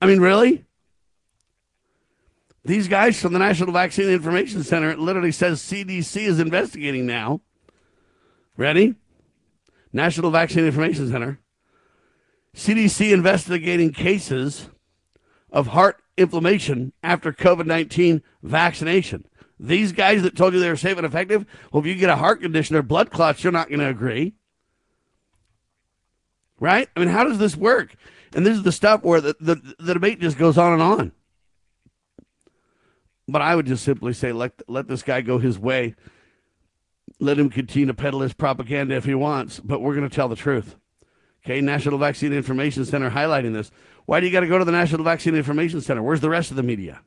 I mean, really? These guys from the National Vaccine Information Center, it literally says CDC is investigating now. Ready? National Vaccine Information Center. CDC investigating cases of heart inflammation after COVID 19 vaccination. These guys that told you they were safe and effective, well, if you get a heart condition or blood clots, you're not going to agree. Right? I mean, how does this work? And this is the stuff where the, the, the debate just goes on and on. But I would just simply say let let this guy go his way. Let him continue to peddle his propaganda if he wants, but we're going to tell the truth. Okay, National Vaccine Information Center highlighting this. Why do you got to go to the National Vaccine Information Center? Where's the rest of the media?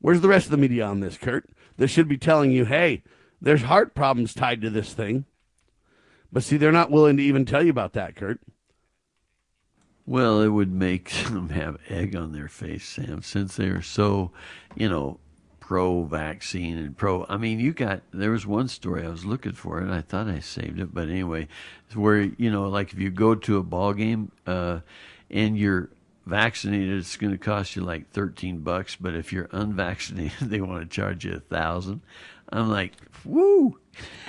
Where's the rest of the media on this, Kurt? They should be telling you, hey, there's heart problems tied to this thing. But see, they're not willing to even tell you about that, Kurt. Well, it would make them have egg on their face, Sam, since they're so, you know, pro vaccine and pro. I mean, you got, there was one story I was looking for it. I thought I saved it, but anyway, where, you know, like if you go to a ball game uh, and you're vaccinated, it's going to cost you like 13 bucks, but if you're unvaccinated, they want to charge you a thousand. I'm like, woo.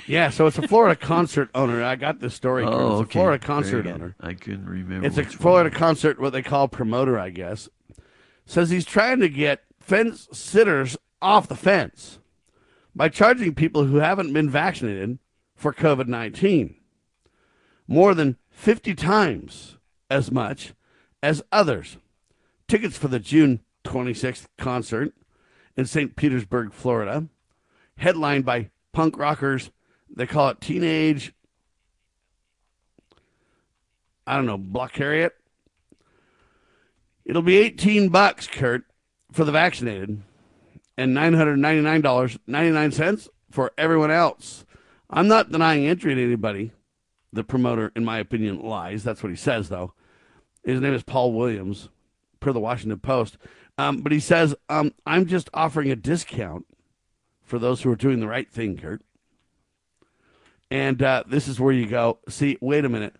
Yeah, so it's a Florida concert owner. I got this story. Oh, it's a okay. Florida concert owner. I couldn't remember. It's a which one. Florida concert, what they call promoter, I guess. Says he's trying to get fence sitters off the fence by charging people who haven't been vaccinated for COVID 19 more than 50 times as much as others. Tickets for the June 26th concert in St. Petersburg, Florida, headlined by punk rockers. They call it Teenage, I don't know, Block Harriet. It'll be 18 bucks, Kurt, for the vaccinated and $999.99 for everyone else. I'm not denying entry to anybody. The promoter, in my opinion, lies. That's what he says, though. His name is Paul Williams, per the Washington Post. Um, but he says, um, I'm just offering a discount for those who are doing the right thing, Kurt. And uh, this is where you go, see, wait a minute.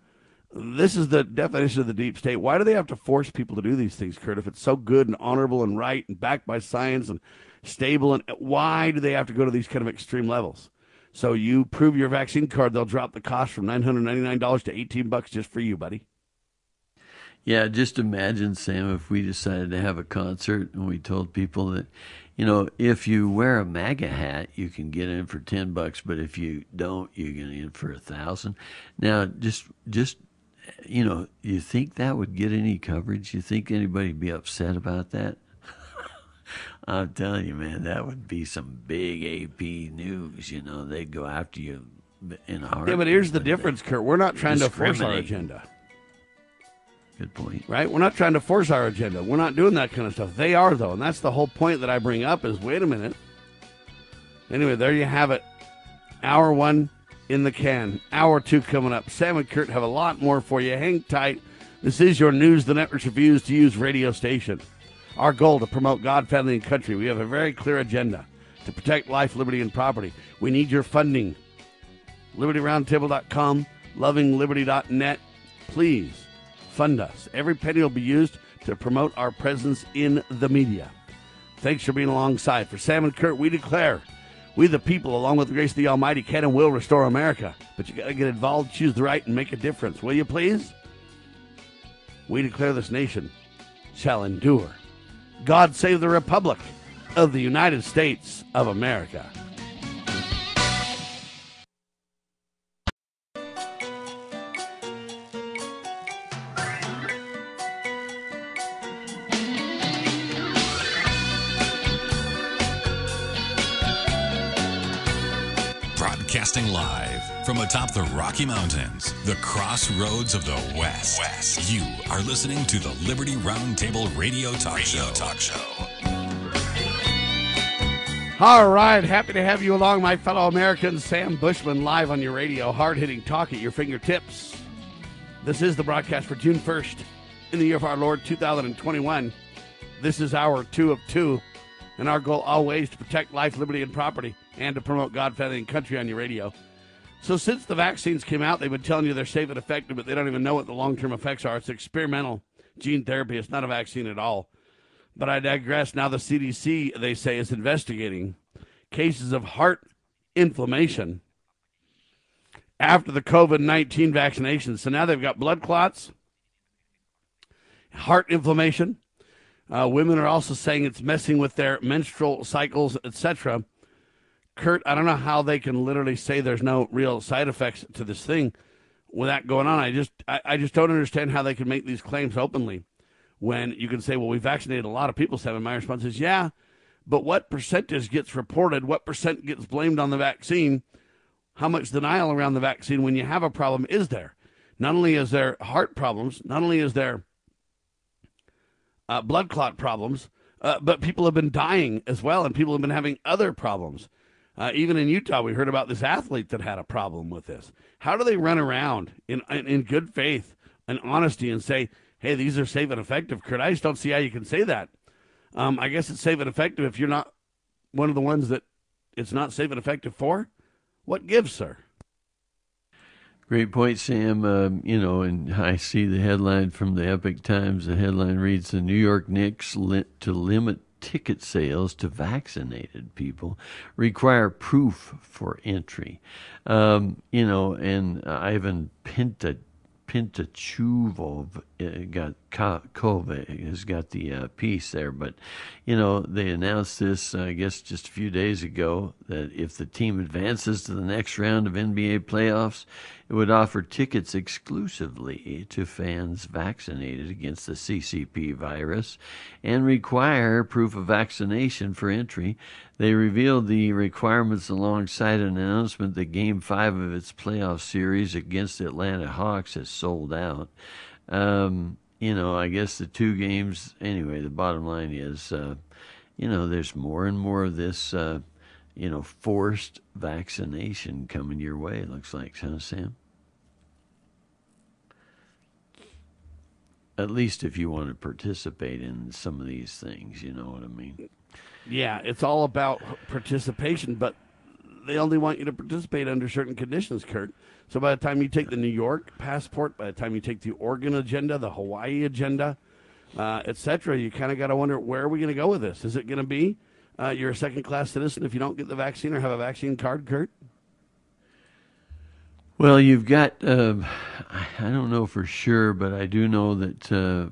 This is the definition of the deep state. Why do they have to force people to do these things, Kurt? If it's so good and honorable and right and backed by science and stable, and why do they have to go to these kind of extreme levels? So you prove your vaccine card, they'll drop the cost from nine hundred ninety nine dollars to eighteen bucks just for you, buddy. Yeah, just imagine, Sam, if we decided to have a concert and we told people that, you know, if you wear a MAGA hat, you can get in for ten bucks, but if you don't, you get in for a thousand. Now, just, just, you know, you think that would get any coverage? You think anybody'd be upset about that? I'm telling you, man, that would be some big AP news. You know, they'd go after you in a. Yeah, but here's the difference, Kurt. We're not trying to force our agenda. Good point. right? We're not trying to force our agenda. We're not doing that kind of stuff. They are, though, and that's the whole point that I bring up. Is wait a minute. Anyway, there you have it. Hour one in the can. Hour two coming up. Sam and Kurt have a lot more for you. Hang tight. This is your news. The networks refuse to use radio station. Our goal to promote God, family, and country. We have a very clear agenda to protect life, liberty, and property. We need your funding. LibertyRoundtable.com, LovingLiberty.net. Please fund us. Every penny will be used to promote our presence in the media. Thanks for being alongside. For Sam and Kurt, we declare We, the people, along with the grace of the Almighty, can and will restore America. But you got to get involved, choose the right, and make a difference. Will you please? We declare this nation shall endure. God save the Republic of the United States of America. Broadcasting live from atop the Rocky Mountains, the crossroads of the West. West. You are listening to the Liberty Roundtable Radio Talk Show. Talk Show. All right, happy to have you along, my fellow Americans. Sam Bushman live on your radio, hard hitting talk at your fingertips. This is the broadcast for June 1st in the year of our Lord 2021. This is our two of two, and our goal always to protect life, liberty, and property, and to promote God, family, and country on your radio. So, since the vaccines came out, they've been telling you they're safe and effective, but they don't even know what the long term effects are. It's experimental gene therapy, it's not a vaccine at all. But I digress. Now, the CDC, they say, is investigating cases of heart inflammation after the COVID 19 vaccination. So now they've got blood clots, heart inflammation. Uh, women are also saying it's messing with their menstrual cycles, etc. Kurt, I don't know how they can literally say there's no real side effects to this thing with that going on. I just, I, I just don't understand how they can make these claims openly when you can say, well, we vaccinated a lot of people, Seven. My response is, yeah, but what percentage gets reported? What percent gets blamed on the vaccine? How much denial around the vaccine when you have a problem is there? Not only is there heart problems, not only is there uh, blood clot problems, uh, but people have been dying as well, and people have been having other problems. Uh, even in Utah, we heard about this athlete that had a problem with this. How do they run around in, in, in good faith and honesty and say, hey, these are safe and effective, Kurt? I just don't see how you can say that. Um, I guess it's safe and effective if you're not one of the ones that it's not safe and effective for. What gives, sir? Great point, Sam. Um, you know, and I see the headline from the Epoch Times. The headline reads The New York Knicks to limit ticket sales to vaccinated people require proof for entry. Um, you know, and Ivan Pinta Pintachuvov got COVID has got the uh, piece there, but you know they announced this I guess just a few days ago that if the team advances to the next round of NBA playoffs, it would offer tickets exclusively to fans vaccinated against the CCP virus and require proof of vaccination for entry. They revealed the requirements alongside an announcement that Game 5 of its playoff series against the Atlanta Hawks has sold out. Um, you know, I guess the two games, anyway, the bottom line is, uh, you know, there's more and more of this. Uh, you know, forced vaccination coming your way, it looks like, huh, Sam? At least if you want to participate in some of these things, you know what I mean? Yeah, it's all about participation, but they only want you to participate under certain conditions, Kurt. So by the time you take the New York passport, by the time you take the Oregon agenda, the Hawaii agenda, uh, etc., you kind of got to wonder where are we going to go with this? Is it going to be uh, you're a second class citizen if you don't get the vaccine or have a vaccine card, Kurt? Well, you've got, uh, I don't know for sure, but I do know that, uh,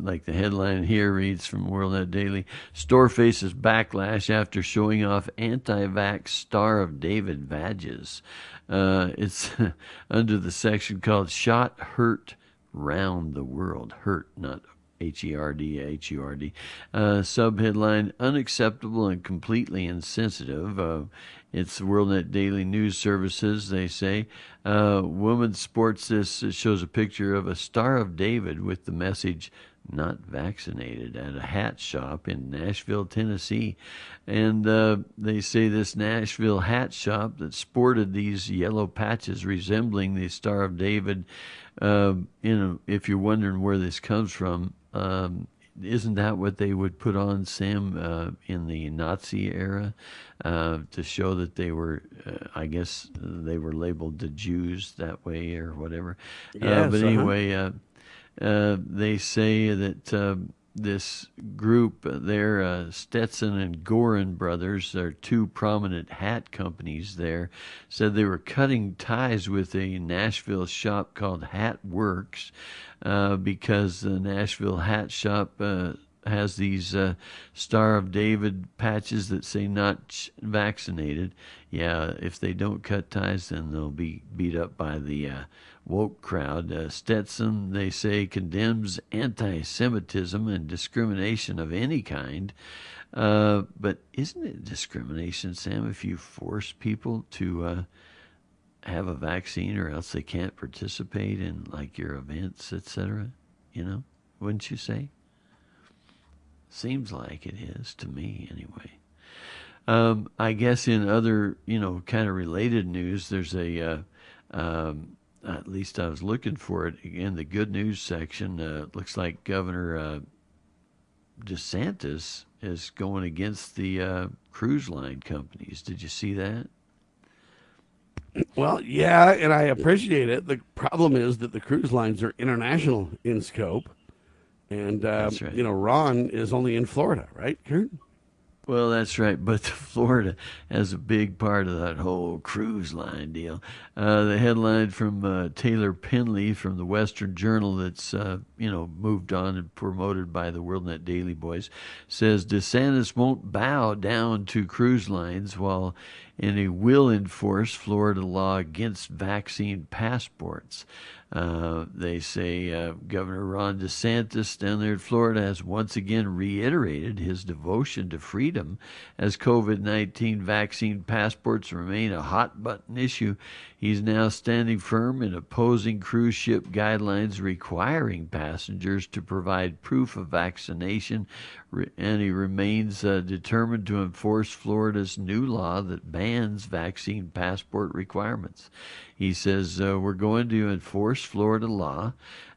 like the headline here reads from World Net Daily Store faces backlash after showing off anti vax Star of David badges. Uh, it's under the section called Shot Hurt Round the World. Hurt, not H E R D H U R D. Uh, subheadline Unacceptable and completely insensitive. Uh, it's WorldNet Daily News Services, they say. Uh, woman sports this, it shows a picture of a Star of David with the message, not vaccinated, at a hat shop in Nashville, Tennessee. And uh, they say this Nashville hat shop that sported these yellow patches resembling the Star of David. Uh, you know, if you're wondering where this comes from, um, isn't that what they would put on Sam uh, in the Nazi era uh, to show that they were, uh, I guess they were labeled the Jews that way or whatever. Yes, but anyway, uh-huh. Uh, they say that this group, uh, they're uh, Stetson and Goorin brothers, are two prominent hat companies there, said they were cutting ties with a Nashville shop called Hat Works uh, because the Nashville hat shop uh, has these uh, Star of David patches that say not vaccinated. Yeah, if they don't cut ties, then they'll be beat up by the uh, woke crowd. Uh, Stetson, they say, condemns anti Semitism and discrimination of any kind. Uh, but isn't it discrimination, Sam, if you force people to uh, have a vaccine or else they can't participate in like your events, etc.? You know, wouldn't you say? Seems like it is to me, anyway. Um, I guess in other, you know, kind of related news, there's a, uh, um, at least I was looking for it in the good news section. Uh, looks like Governor uh, DeSantis is going against the uh, cruise line companies. Did you see that? Well, yeah, and I appreciate it. The problem is that the cruise lines are international in scope and, uh, right. you know, Ron is only in Florida, right, Kurt? Well, that's right. But Florida has a big part of that whole cruise line deal. Uh, the headline from uh, Taylor Penley from the Western Journal, that's uh, you know moved on and promoted by the WorldNet Daily Boys, says DeSantis won't bow down to cruise lines while and he will enforce Florida law against vaccine passports. Uh, they say uh, Governor Ron DeSantis down there in Florida has once again reiterated his devotion to freedom as COVID 19 vaccine passports remain a hot button issue. He's now standing firm in opposing cruise ship guidelines requiring passengers to provide proof of vaccination, and he remains uh, determined to enforce Florida's new law that bans vaccine passport requirements. He says, uh, We're going to enforce Florida law.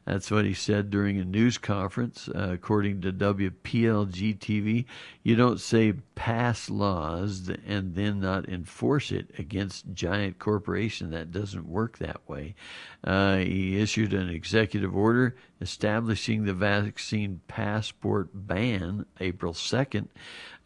That's what he said during a news conference. Uh, according to WPLG TV, you don't say pass laws and then not enforce it against giant corporation. That doesn't work that way. Uh, he issued an executive order establishing the vaccine passport ban April 2nd.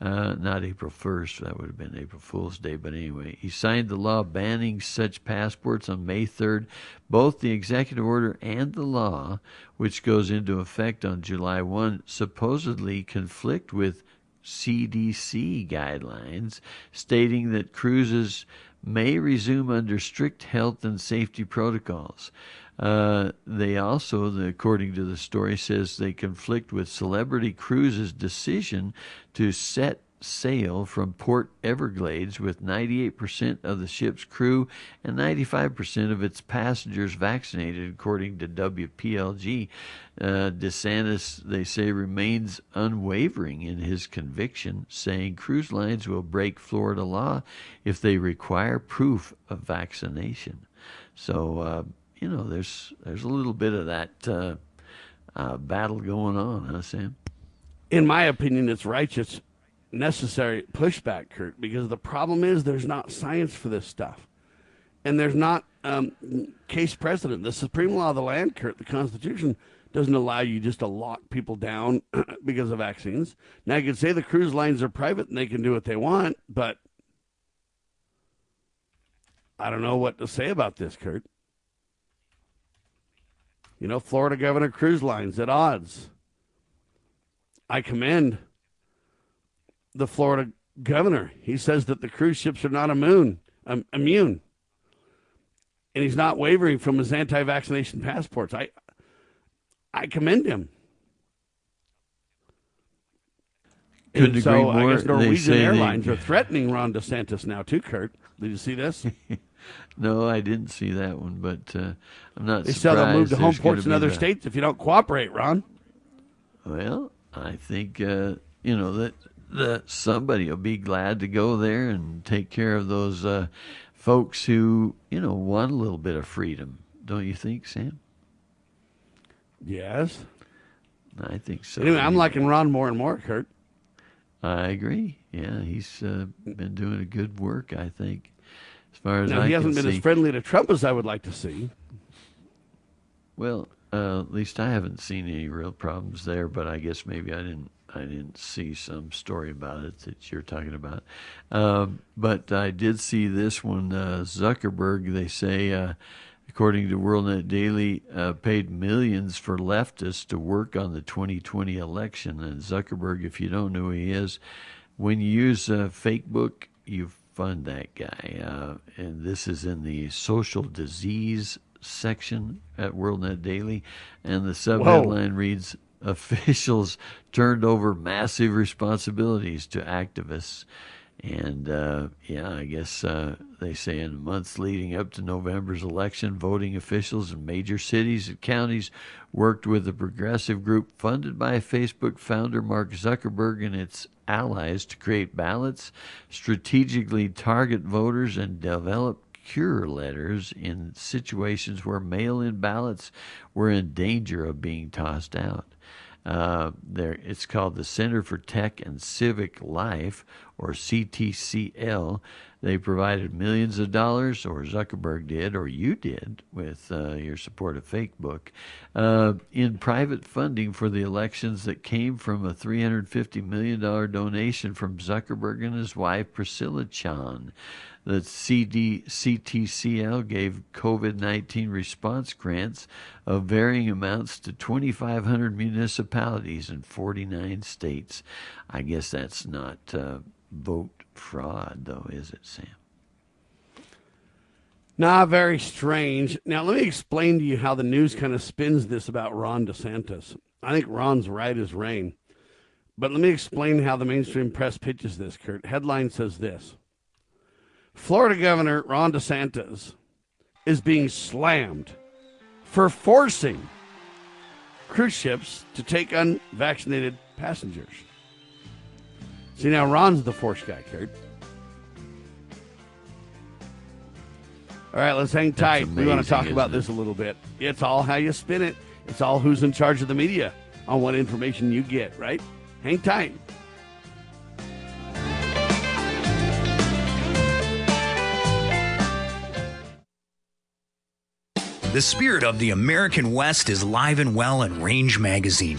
Uh, not April 1st, that would have been April Fool's Day, but anyway, he signed the law banning such passports on May 3rd. Both the executive order and the law, which goes into effect on July 1, supposedly conflict with CDC guidelines stating that cruises may resume under strict health and safety protocols. Uh, they also, the, according to the story, says they conflict with Celebrity Cruises' decision to set sail from Port Everglades with 98% of the ship's crew and 95% of its passengers vaccinated, according to WPLG. Uh, DeSantis, they say, remains unwavering in his conviction, saying cruise lines will break Florida law if they require proof of vaccination. So, uh, you know, there's there's a little bit of that uh, uh, battle going on, huh, Sam? In my opinion, it's righteous, necessary pushback, Kurt, because the problem is there's not science for this stuff, and there's not um, case precedent. The supreme law of the land, Kurt, the Constitution doesn't allow you just to lock people down because of vaccines. Now you can say the cruise lines are private and they can do what they want, but I don't know what to say about this, Kurt. You know, Florida Governor Cruise Lines at odds. I commend the Florida governor. He says that the cruise ships are not immune, um, immune, and he's not wavering from his anti-vaccination passports. I, I commend him. Couldn't so more. I guess Norwegian Airlines they... are threatening Ron DeSantis now too. Kurt, did you see this? no, I didn't see that one, but uh, I'm not. They said they'll move to home ports in other the... states if you don't cooperate, Ron. Well, I think uh, you know that that somebody will be glad to go there and take care of those uh, folks who you know want a little bit of freedom. Don't you think, Sam? Yes, I think so. Anyway, I'm liking Ron more and more, Kurt. I agree. Yeah, he's uh, been doing a good work. I think. As far as now, I he hasn't been see. as friendly to Trump as I would like to see. Well, Uh, at least I haven't seen any real problems there, but I guess maybe I didn't. I didn't see some story about it that you're talking about. Um, but I did see this one. Uh, Zuckerberg, they say, uh, according to WorldNet Daily, uh, paid millions for leftists to work on the 2020 election. And Zuckerberg, if you don't know who he is, when you use uh, Facebook, you fund that guy. Uh, and this is in the social disease section at WorldNet Daily. And the subheadline reads Officials turned over massive responsibilities to activists. And uh, yeah, I guess uh, they say in the months leading up to November's election, voting officials in major cities and counties worked with a progressive group funded by Facebook founder Mark Zuckerberg and its allies to create ballots, strategically target voters, and develop cure letters in situations where mail in ballots were in danger of being tossed out. Uh, there, it's called the Center for Tech and Civic Life, or CTCL. They provided millions of dollars, or Zuckerberg did, or you did, with uh, your support of Facebook, uh, in private funding for the elections that came from a $350 million donation from Zuckerberg and his wife, Priscilla Chan. The CD, CTCL gave COVID 19 response grants of varying amounts to 2,500 municipalities in 49 states. I guess that's not uh, vote fraud, though, is it, Sam? Nah, very strange. Now, let me explain to you how the news kind of spins this about Ron DeSantis. I think Ron's right as rain. But let me explain how the mainstream press pitches this, Kurt. Headline says this Florida Governor Ron DeSantis is being slammed for forcing cruise ships to take unvaccinated passengers. See, now Ron's the force guy, Kurt. All right, let's hang tight. That's we want to talk about it? this a little bit. It's all how you spin it. It's all who's in charge of the media on what information you get, right? Hang tight. The spirit of the American West is live and well in Range Magazine,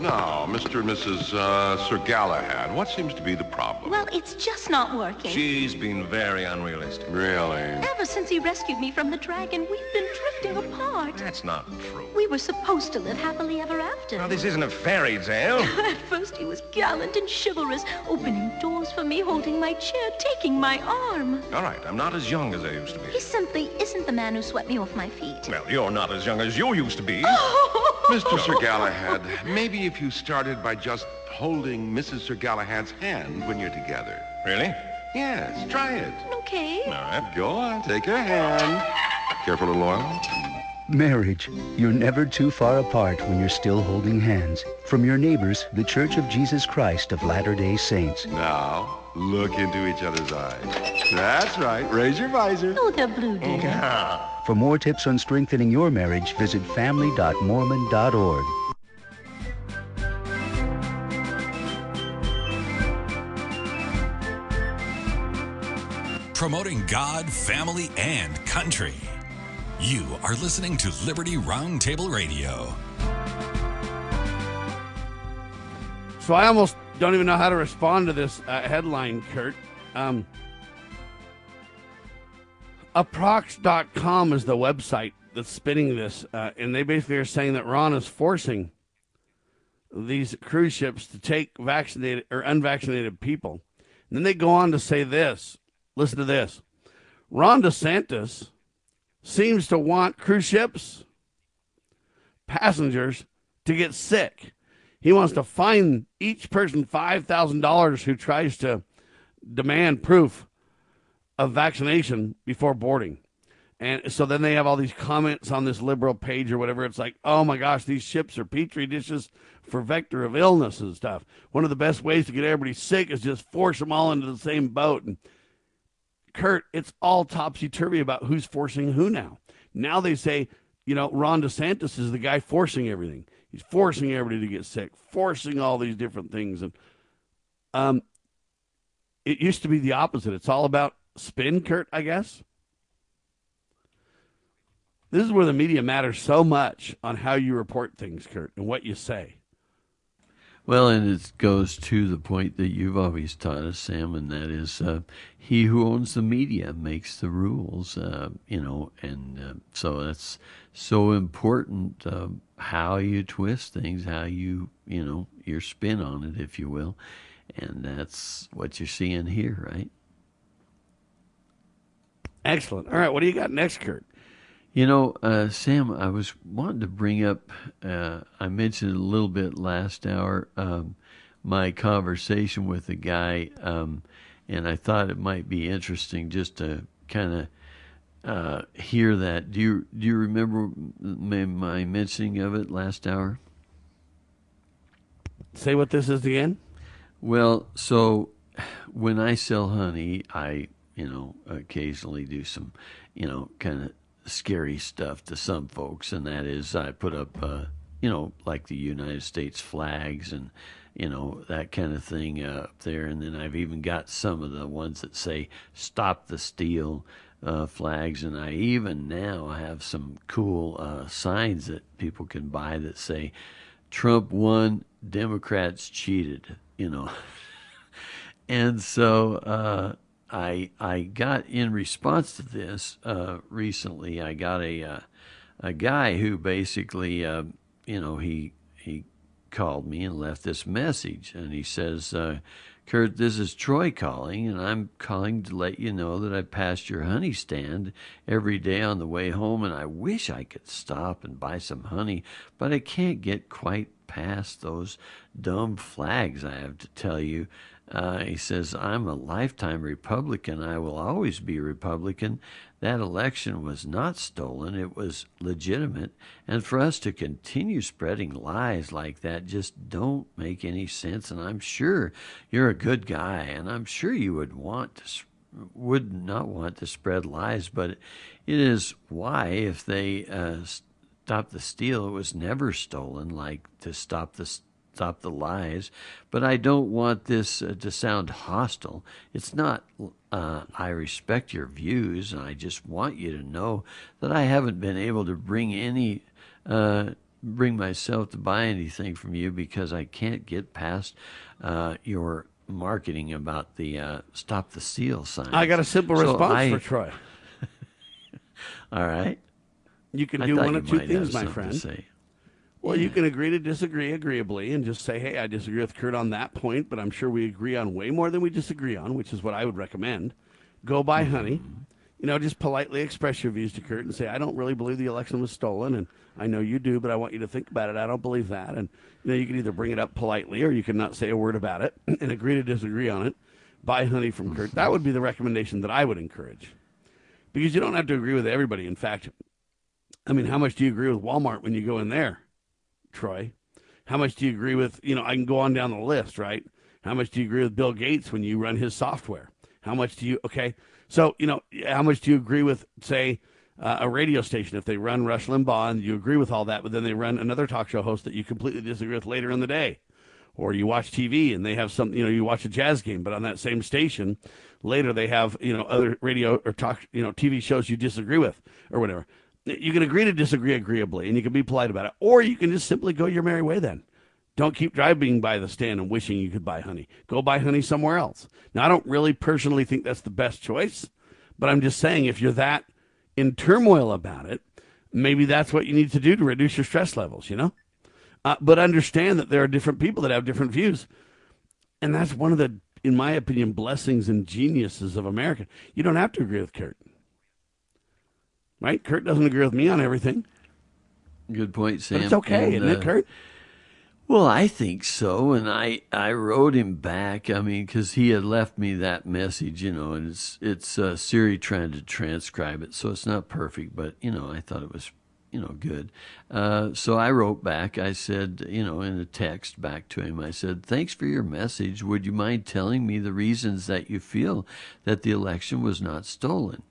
Now, Mr. and Mrs. Uh, Sir Galahad, what seems to be the problem? Well, it's just not working. She's been very unrealistic. Really? Ever since he rescued me from the dragon, we've been drifting apart. That's not true. We were supposed to live happily ever after. Now, this isn't a fairy tale. At first, he was gallant and chivalrous, opening doors for me, holding my chair, taking my arm. All right, I'm not as young as I used to be. He simply isn't the man who swept me off my feet. Well, you're not as young as you used to be. Mr. Sir Galahad, maybe if you started by just holding Mrs. Sir Galahad's hand when you're together. Really? Yes, try it. Okay. All right, go on, take her hand. Careful, little oil. Marriage. You're never too far apart when you're still holding hands. From your neighbors, the Church of Jesus Christ of Latter-day Saints. Now, look into each other's eyes. That's right. Raise your visor. Oh, they're blue, dear. For more tips on strengthening your marriage, visit family.mormon.org. Promoting God, family, and country. You are listening to Liberty Roundtable Radio. So I almost don't even know how to respond to this uh, headline, Kurt. Um, approx.com is the website that's spinning this, uh, and they basically are saying that Ron is forcing these cruise ships to take vaccinated or unvaccinated people. And then they go on to say this. Listen to this. Ron DeSantis seems to want cruise ships passengers to get sick. He wants to fine each person $5,000 who tries to demand proof of vaccination before boarding. And so then they have all these comments on this liberal page or whatever. It's like, oh my gosh, these ships are petri dishes for vector of illness and stuff. One of the best ways to get everybody sick is just force them all into the same boat. And Kurt, it's all topsy turvy about who's forcing who now. Now they say, you know, Ron DeSantis is the guy forcing everything. He's forcing everybody to get sick, forcing all these different things. And um, it used to be the opposite. It's all about spin, Kurt, I guess. This is where the media matters so much on how you report things, Kurt, and what you say. Well, and it goes to the point that you've always taught us, Sam, and that is uh, he who owns the media makes the rules, uh, you know, and uh, so that's so important uh, how you twist things, how you, you know, your spin on it, if you will. And that's what you're seeing here, right? Excellent. All right, what do you got next, Kurt? You know, uh, Sam, I was wanting to bring up, uh, I mentioned a little bit last hour, um, my conversation with a guy, um, and I thought it might be interesting just to kind of uh, hear that. Do you do you remember my, my mentioning of it last hour? Say what this is again. Well, so when I sell honey, I you know occasionally do some you know kind of scary stuff to some folks, and that is I put up, uh, you know, like the United States flags and, you know, that kind of thing uh, up there. And then I've even got some of the ones that say "Stop the Steal" uh, flags, and I even now have some cool uh, signs that people can buy that say "Trump won, Democrats cheated." You know, and so uh, I I got in response to this uh, recently. I got a uh, a guy who basically, uh, you know, he he called me and left this message, and he says, uh, "Kurt, this is Troy calling, and I'm calling to let you know that I passed your honey stand every day on the way home, and I wish I could stop and buy some honey, but I can't get quite past those dumb flags. I have to tell you." Uh, he says, I'm a lifetime Republican. I will always be Republican. That election was not stolen, it was legitimate. And for us to continue spreading lies like that just don't make any sense. And I'm sure you're a good guy, and I'm sure you would want to would not want to spread lies, but it is why if they uh, stop the steal, it was never stolen. Like to stop the stop the lies, but I don't want this uh, to sound hostile. It's not, uh, I respect your views, and I just want you to know that I haven't been able to bring any, uh, bring myself to buy anything from you because I can't get past uh, your marketing about the uh, stop the seal sign. I got a simple so response I, for Troy. all right. You can do one of two things, my friend. Well, you can agree to disagree agreeably and just say, hey, I disagree with Kurt on that point, but I'm sure we agree on way more than we disagree on, which is what I would recommend. Go buy mm-hmm. honey. You know, just politely express your views to Kurt and say, I don't really believe the election was stolen, and I know you do, but I want you to think about it. I don't believe that. And, you know, you can either bring it up politely or you can not say a word about it and agree to disagree on it. Buy honey from Kurt. That would be the recommendation that I would encourage. Because you don't have to agree with everybody. In fact, I mean, how much do you agree with Walmart when you go in there? Troy? How much do you agree with? You know, I can go on down the list, right? How much do you agree with Bill Gates when you run his software? How much do you? Okay, so you know, how much do you agree with, say, uh, a radio station if they run Rush Limbaugh and you agree with all that, but then they run another talk show host that you completely disagree with later in the day? Or you watch TV and they have some, you know, you watch a jazz game, but on that same station, later they have, you know, other radio or talk, you know, TV shows you disagree with or whatever you can agree to disagree agreeably and you can be polite about it. Or you can just simply go your merry way then. Don't keep driving by the stand and wishing you could buy honey. Go buy honey somewhere else. Now i don't really personally think that's the best choice but i'm just saying if you're that in turmoil about it maybe that's what you need to do to reduce your stress levels you know? Uh, but understand that there are different people that have different views, and that's one of the, in my opinion, blessings and geniuses of America. You don't have to agree with Kurt, right? Kurt doesn't agree with me on everything. Good point, Sam. But it's okay, And, isn't it, uh, Kurt? Well, I think so, and I I wrote him back. I mean, because he had left me that message, you know, and it's it's uh, Siri trying to transcribe it, so it's not perfect, but you know, I thought it was you know good. Uh, so I wrote back. I said, you know, in a text back to him, I said, "Thanks for your message. Would you mind telling me the reasons that you feel that the election was not stolen?"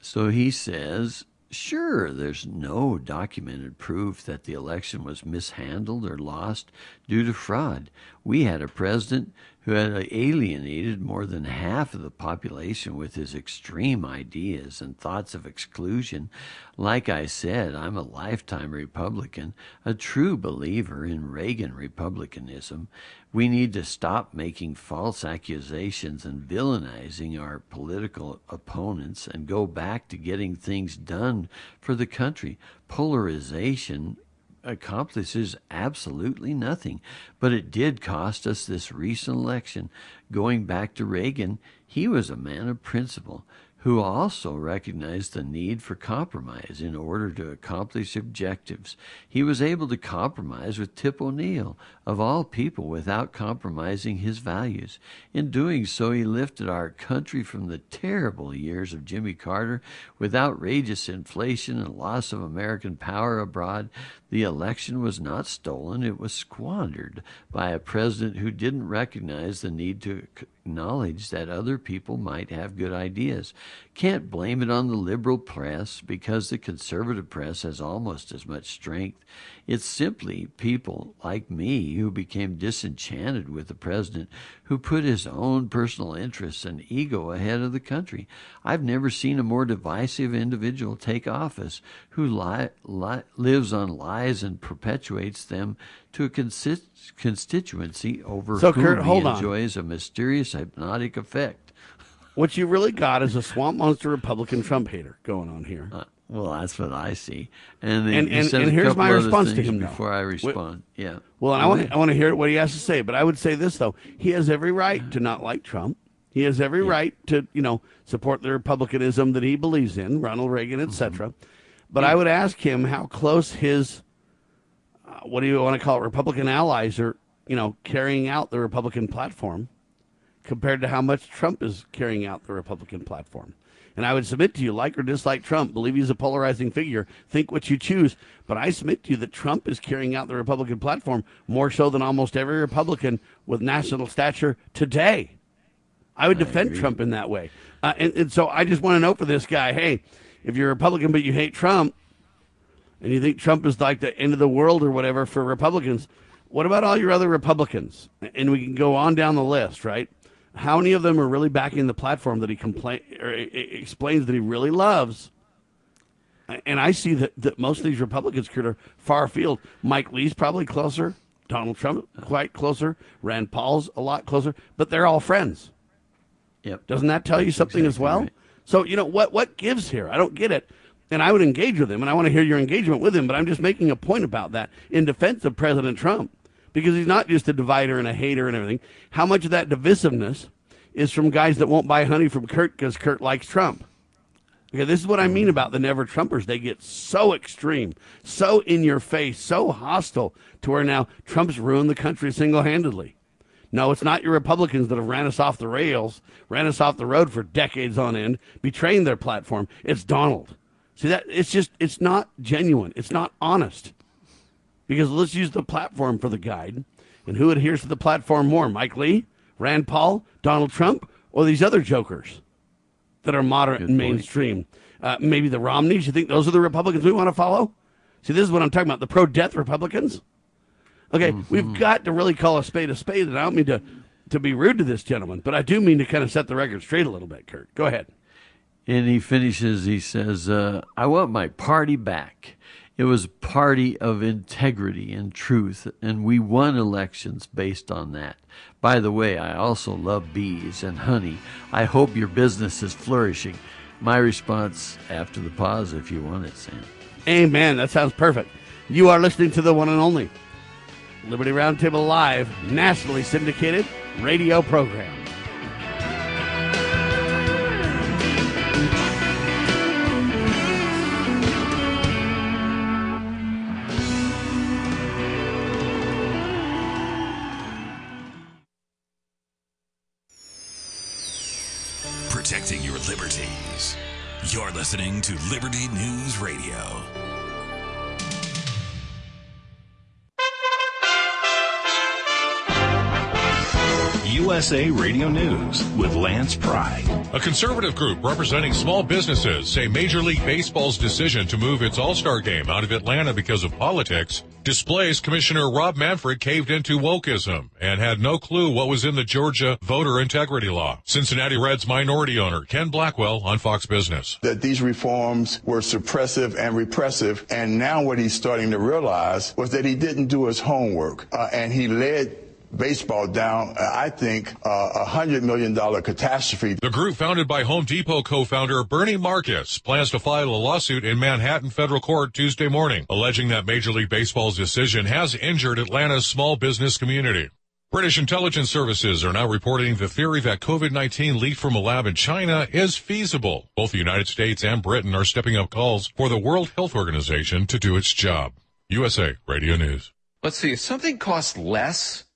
So he says, Sure, there's no documented proof that the election was mishandled or lost due to fraud. We had a president who had alienated more than half of the population with his extreme ideas and thoughts of exclusion. Like I said, I'm a lifetime Republican, a true believer in Reagan Republicanism. We need to stop making false accusations and villainizing our political opponents and go back to getting things done for the country. Polarization accomplishes absolutely nothing, but it did cost us this recent election. Going back to Reagan, he was a man of principle who also recognized the need for compromise in order to accomplish objectives. He was able to compromise with Tip O'Neill, of all people, without compromising his values. In doing so, he lifted our country from the terrible years of Jimmy Carter with outrageous inflation and loss of American power abroad. The election was not stolen, it was squandered by a president who didn't recognize the need to acknowledge that other people might have good ideas. Can't blame it on the liberal press because the conservative press has almost as much strength. It's simply people like me who became disenchanted with the president who put his own personal interests and ego ahead of the country. I've never seen a more divisive individual take office who li- li- lives on lies and perpetuates them to a consi- constituency over So, whom Kurt, he hold on. enjoys a mysterious hypnotic effect. What you really got is a swamp monster Republican Trump hater going on here. Uh, well, that's what I see. And And- and- and here's my response to him, though. before I Wait- respond. yeah. Well, and I want. I want to hear what he has to say, but I would say this though: he has every right to not like Trump. He has every right to you know support the republicanism that he believes in, Ronald Reagan, etc. But I would ask him how close his uh, what do you want to call it, Republican allies are you know carrying out the Republican platform compared to how much Trump is carrying out the Republican platform. And I would submit to you, like or dislike Trump, believe he's a polarizing figure, think what you choose. But I submit to you that Trump is carrying out the Republican platform more so than almost every Republican with national stature today. I would defend Trump in that way. Uh, and, and so I just want to know for this guy hey, if you're a Republican but you hate Trump and you think Trump is like the end of the world or whatever for Republicans, what about all your other Republicans? And we can go on down the list, right? How many of them are really backing the platform that he complain or explains that he really loves? And I see that, that most of these Republicans are far afield. Mike Lee's probably closer. Donald Trump quite closer. Rand Paul's a lot closer. But they're all friends. Yep. Doesn't that tell you something as well? So you know what what gives here? I don't get it. And I would engage with him, and I want to hear your engagement with him. But I'm just making a point about that in defense of President Trump, because he's not just a divider and a hater and everything. How much of that divisiveness is from guys that won't buy honey from Kurt because Kurt likes Trump? Okay, this is what I mean about the never Trumpers. They get so extreme, so in your face, so hostile to where now Trump's ruined the country single handedly. No, it's not your Republicans that have ran us off the rails, ran us off the road for decades on end, betraying their platform. It's Donald. See that it's just it's not genuine. It's not honest. Because let's use the platform for the guide. And who adheres to the platform more? Mike Lee, Rand Paul, Donald Trump, or these other jokers that are moderate and mainstream? Uh, maybe the Romneys. You think those are the Republicans we want to follow? See, this is what I'm talking about the pro death Republicans. Okay, we've got to really call a spade a spade, and I don't mean to, to be rude to this gentleman, but I do mean to kind of set the record straight a little bit, Kurt. Go ahead. And he finishes, he says, uh, I want my party back. It was a party of integrity and truth, and we won elections based on that. By the way, I also love bees and honey. I hope your business is flourishing. My response after the pause, if you want it, Sam. Amen. That sounds perfect. You are listening to the one and only Liberty Roundtable Live, nationally syndicated radio program. Liberties. You're listening to Liberty News Radio. USA Radio News with Lance Pride. A conservative group representing small businesses say Major League Baseball's decision to move its All-Star game out of Atlanta because of politics displays Commissioner Rob Manfred caved into wokeism and had no clue what was in the Georgia voter integrity law. Cincinnati Reds minority owner Ken Blackwell on Fox Business. That these reforms were suppressive and repressive, and now what he's starting to realize was that he didn't do his homework, uh, and he led baseball down, uh, I think, uh, a hundred million dollar catastrophe. The group founded by Home Depot co-founder Bernie Marcus plans to file a lawsuit in Manhattan federal court Tuesday morning, alleging that Major League Baseball's decision has injured Atlanta's small business community. British intelligence services are now reporting the theory that COVID-19 leaked from a lab in China is feasible. Both the United States and Britain are stepping up calls for the World Health Organization to do its job. USA Radio News. Let's see, if something costs less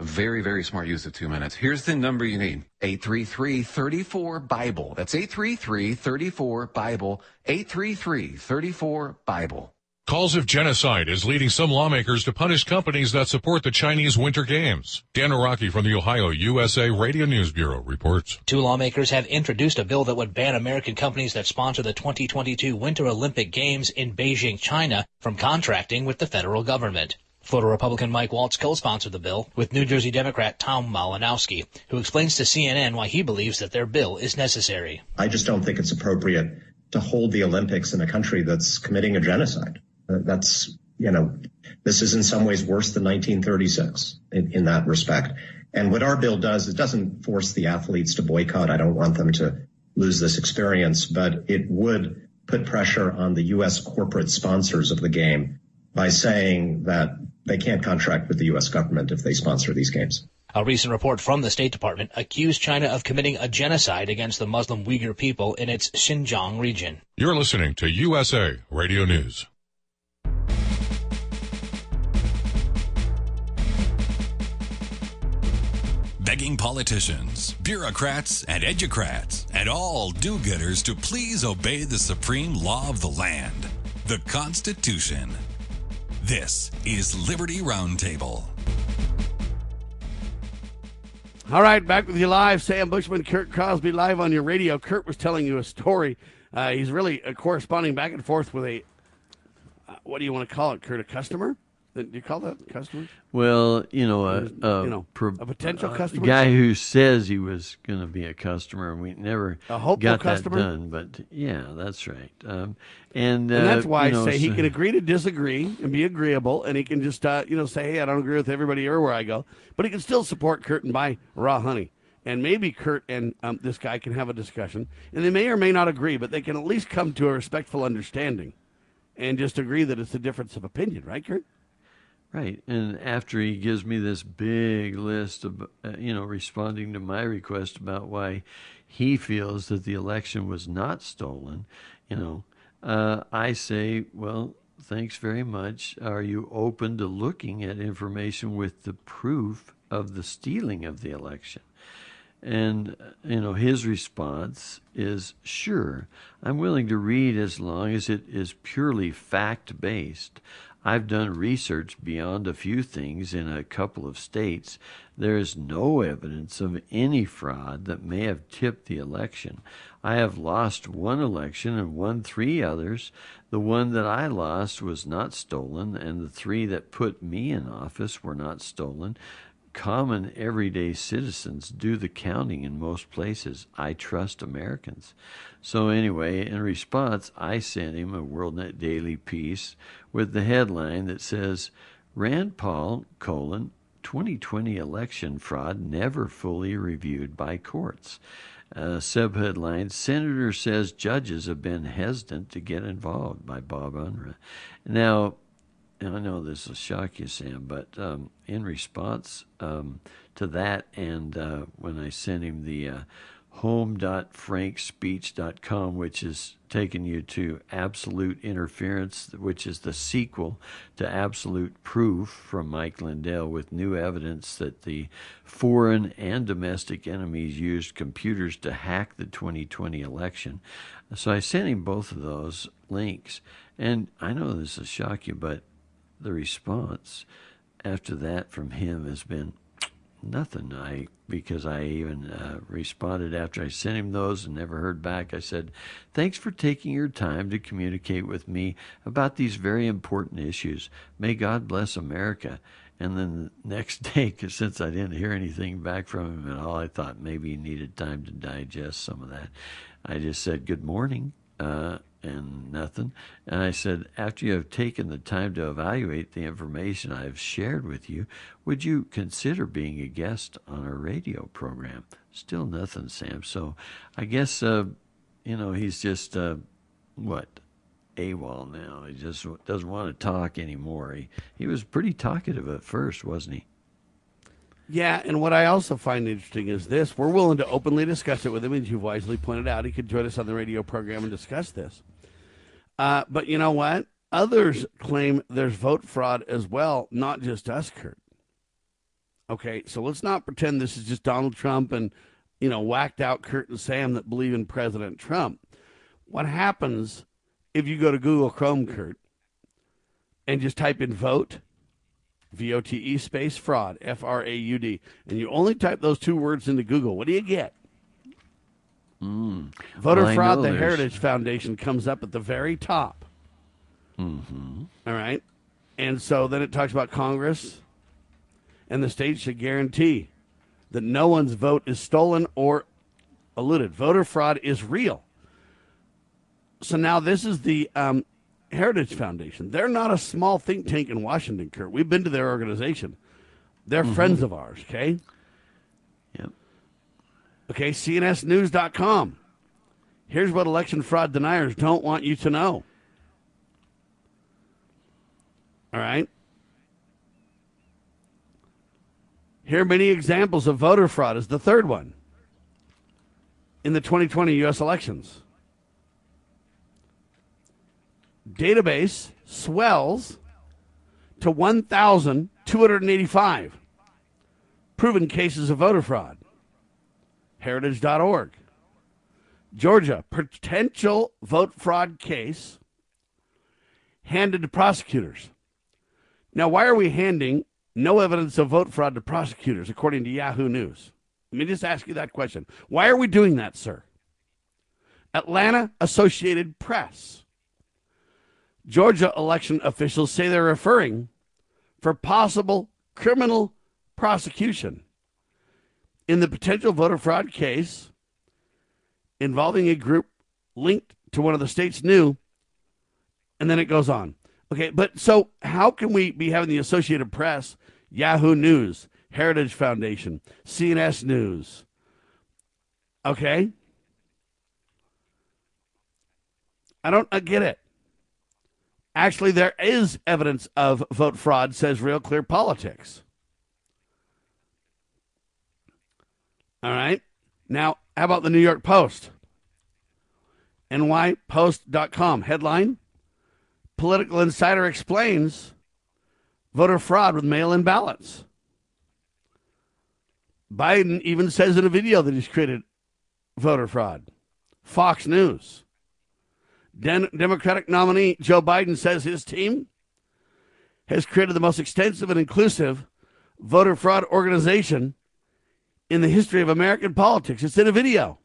A very, very smart use of two minutes. Here's the number you need. 833-34-BIBLE. That's 833-34-BIBLE. 833-34-BIBLE. Calls of genocide is leading some lawmakers to punish companies that support the Chinese Winter Games. Dan Araki from the Ohio USA Radio News Bureau reports. Two lawmakers have introduced a bill that would ban American companies that sponsor the 2022 Winter Olympic Games in Beijing, China from contracting with the federal government. Florida Republican Mike Waltz co-sponsored the bill with New Jersey Democrat Tom Malinowski, who explains to CNN why he believes that their bill is necessary. I just don't think it's appropriate to hold the Olympics in a country that's committing a genocide. Uh, that's, you know, this is in some ways worse than 1936 in, in that respect. And what our bill does, it doesn't force the athletes to boycott. I don't want them to lose this experience, but it would put pressure on the U.S. corporate sponsors of the game by saying that they can't contract with the U.S. government if they sponsor these games. A recent report from the State Department accused China of committing a genocide against the Muslim Uyghur people in its Xinjiang region. You're listening to USA Radio News. begging politicians, bureaucrats, and educrats, and all do gooders to please obey the supreme law of the land, the Constitution. This is Liberty Roundtable. All right, back with you live. Sam Bushman, Kurt Crosby, live on your radio. Kurt was telling you a story. Uh, he's really uh, corresponding back and forth with a, uh, what do you want to call it, Kurt? A customer? Do you call that customer? Well, you know, a, a, you know, a potential customer, guy who says he was going to be a customer, and we never a hopeful got customer? that done. But yeah, that's right. Um, and, and that's uh, why know, I say he can agree to disagree and be agreeable, and he can just uh, you know say, hey, I don't agree with everybody everywhere I go, but he can still support Kurt and buy raw honey. And maybe Kurt and um, this guy can have a discussion, and they may or may not agree, but they can at least come to a respectful understanding, and just agree that it's a difference of opinion, right, Kurt? Right. And after he gives me this big list of, uh, you know, responding to my request about why he feels that the election was not stolen, you know, uh, I say, well, thanks very much. Are you open to looking at information with the proof of the stealing of the election? And, uh, you know, his response is sure, I'm willing to read as long as it is purely fact based. I've done research beyond a few things in a couple of states. There is no evidence of any fraud that may have tipped the election. I have lost one election and won three others. The one that I lost was not stolen, and the three that put me in office were not stolen. Common everyday citizens do the counting in most places. I trust Americans. So, anyway, in response, I sent him a WorldNet Daily piece with the headline that says Rand Paul, colon, 2020 election fraud never fully reviewed by courts. Uh, subheadline Senator says judges have been hesitant to get involved by Bob Unruh. Now, I know this will shock you, Sam, but um, in response um, to that, and uh, when I sent him the uh, home.frankspeech.com, which is taking you to Absolute Interference, which is the sequel to Absolute Proof from Mike Lindell, with new evidence that the foreign and domestic enemies used computers to hack the 2020 election. So I sent him both of those links. And I know this will shock you, but the response after that from him has been nothing. I because I even uh, responded after I sent him those and never heard back. I said, "Thanks for taking your time to communicate with me about these very important issues. May God bless America." And then the next day, cause since I didn't hear anything back from him at all, I thought maybe he needed time to digest some of that. I just said, "Good morning." Uh, and nothing. And I said, after you have taken the time to evaluate the information I have shared with you, would you consider being a guest on our radio program? Still nothing, Sam. So I guess, uh, you know, he's just, uh, what, AWOL now. He just doesn't want to talk anymore. He, he was pretty talkative at first, wasn't he? Yeah, and what I also find interesting is this: we're willing to openly discuss it with him, as you've wisely pointed out. He could join us on the radio program and discuss this. Uh, but you know what? Others claim there's vote fraud as well, not just us, Kurt. Okay, so let's not pretend this is just Donald Trump and you know whacked out Kurt and Sam that believe in President Trump. What happens if you go to Google Chrome, Kurt, and just type in vote? V O T E space fraud, F R A U D. And you only type those two words into Google. What do you get? Mm. Voter Well, fraud, the there's- Heritage Foundation comes up at the very top. Mm-hmm. All right. And so then it talks about Congress and the states should guarantee that no one's vote is stolen or eluded. Voter fraud is real. So now this is the um, Heritage Foundation. They're not a small think tank in Washington, Kurt. We've been to their organization. They're Mhm. friends of ours, okay? Yep. Okay, CNSnews.com. Here's what election fraud deniers don't want you to know. All right. Here are many examples of voter fraud is the third one in the 2020 U.S. elections. Database swells to 1,285 proven cases of voter fraud. Heritage.org. Georgia, potential vote fraud case handed to prosecutors. Now, why are we handing no evidence of vote fraud to prosecutors, according to Yahoo News? Let me just ask you that question. Why are we doing that, sir? Atlanta Associated Press. Georgia election officials say they're referring for possible criminal prosecution in the potential voter fraud case involving a group linked to one of the state's new, and then it goes on. Okay, but so how can we be having the Associated Press, Yahoo News, Heritage Foundation, CNS News? Okay? I don't I get it. Actually, there is evidence of vote fraud, says Real Clear Politics. All right. Now, how about the New York Post? NYPost.com headline Political Insider explains voter fraud with mail in ballots. Biden even says in a video that he's created voter fraud. Fox News. Den- Democratic nominee Joe Biden says his team has created the most extensive and inclusive voter fraud organization in the history of American politics. It's in a video.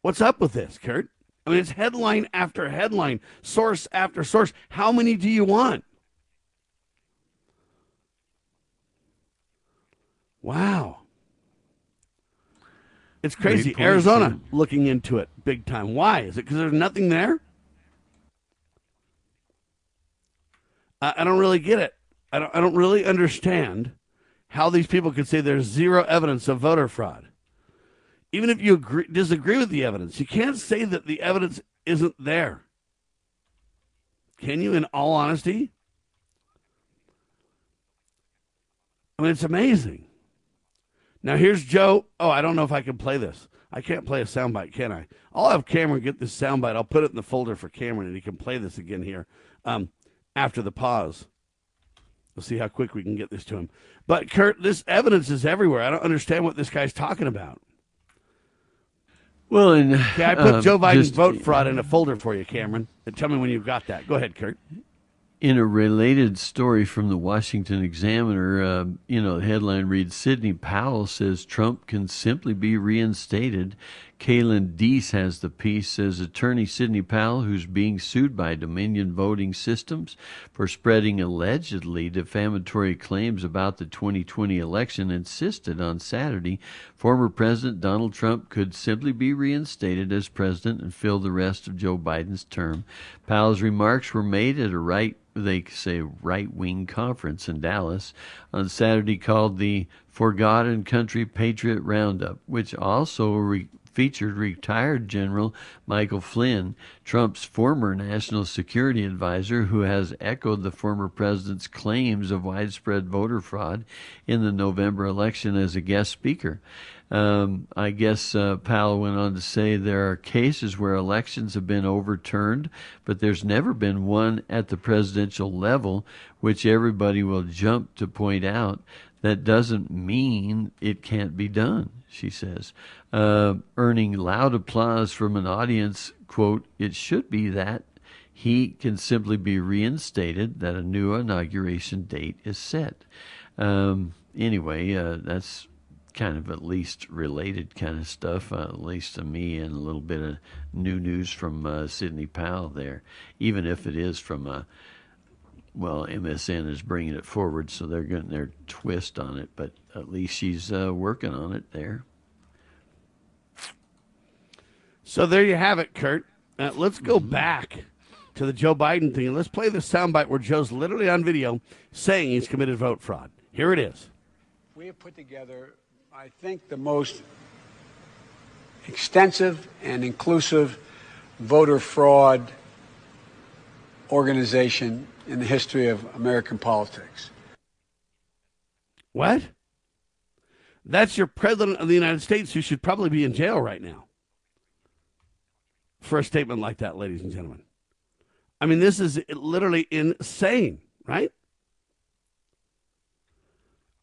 What's up with this, Kurt? I mean, it's headline after headline, source after source. How many do you want? Wow. It's crazy. Arizona looking into it big time. Why? Is it because there's nothing there? I, I don't really get it. I don't, I don't really understand how these people could say there's zero evidence of voter fraud. Even if you agree, disagree with the evidence, you can't say that the evidence isn't there. Can you, in all honesty? I mean, it's amazing. Now here's Joe. Oh, I don't know if I can play this. I can't play a soundbite, can I? I'll have Cameron get this soundbite. I'll put it in the folder for Cameron, and he can play this again here um, after the pause. We'll see how quick we can get this to him. But Kurt, this evidence is everywhere. I don't understand what this guy's talking about. Well, and Okay, I put uh, Joe Biden's just- vote fraud in a folder for you, Cameron. And tell me when you've got that. Go ahead, Kurt. In a related story from the Washington Examiner, uh, you know, the headline reads Sidney Powell says Trump can simply be reinstated. Kaelan Deese has the piece, says attorney Sidney Powell, who's being sued by Dominion Voting Systems for spreading allegedly defamatory claims about the 2020 election, insisted on Saturday former President Donald Trump could simply be reinstated as president and fill the rest of Joe Biden's term. Powell's remarks were made at a right they say right wing conference in Dallas on Saturday called the Forgotten Country Patriot Roundup, which also re- featured retired General Michael Flynn, Trump's former national security advisor, who has echoed the former president's claims of widespread voter fraud in the November election as a guest speaker. Um, I guess uh, Powell went on to say there are cases where elections have been overturned, but there's never been one at the presidential level, which everybody will jump to point out. That doesn't mean it can't be done, she says, uh, earning loud applause from an audience. Quote, it should be that he can simply be reinstated, that a new inauguration date is set. Um, anyway, uh, that's kind of at least related kind of stuff, uh, at least to me, and a little bit of new news from uh, Sidney Powell there, even if it is from a well, MSN is bringing it forward, so they're getting their twist on it, but at least she's uh, working on it there. So there you have it, Kurt. Uh, let's go back to the Joe Biden thing. Let's play the soundbite where Joe's literally on video saying he's committed vote fraud. Here it is. We have put together, I think, the most extensive and inclusive voter fraud organization in the history of American politics. What? That's your president of the United States who should probably be in jail right now for a statement like that, ladies and gentlemen. I mean, this is literally insane, right?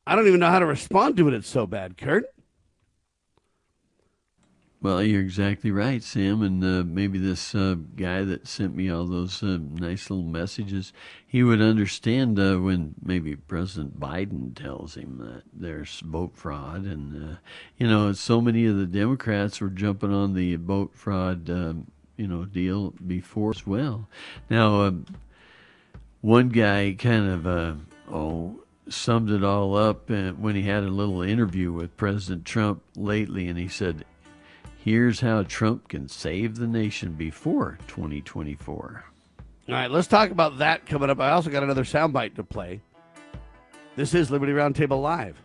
I don't even know how to respond to it. It's so bad, Kurt. Well, you're exactly right, Sam. And uh, maybe this uh, guy that sent me all those uh, nice little messages, he would understand uh, when maybe President Biden tells him that there's vote fraud. And, uh, you know, so many of the Democrats were jumping on the vote fraud, um, you know, deal before as well. Now, um, one guy kind of, uh, oh, summed it all up when he had a little interview with President Trump lately, and he said, Here's how Trump can save the nation before 2024. All right, let's talk about that coming up. I also got another soundbite to play. This is Liberty Roundtable Live.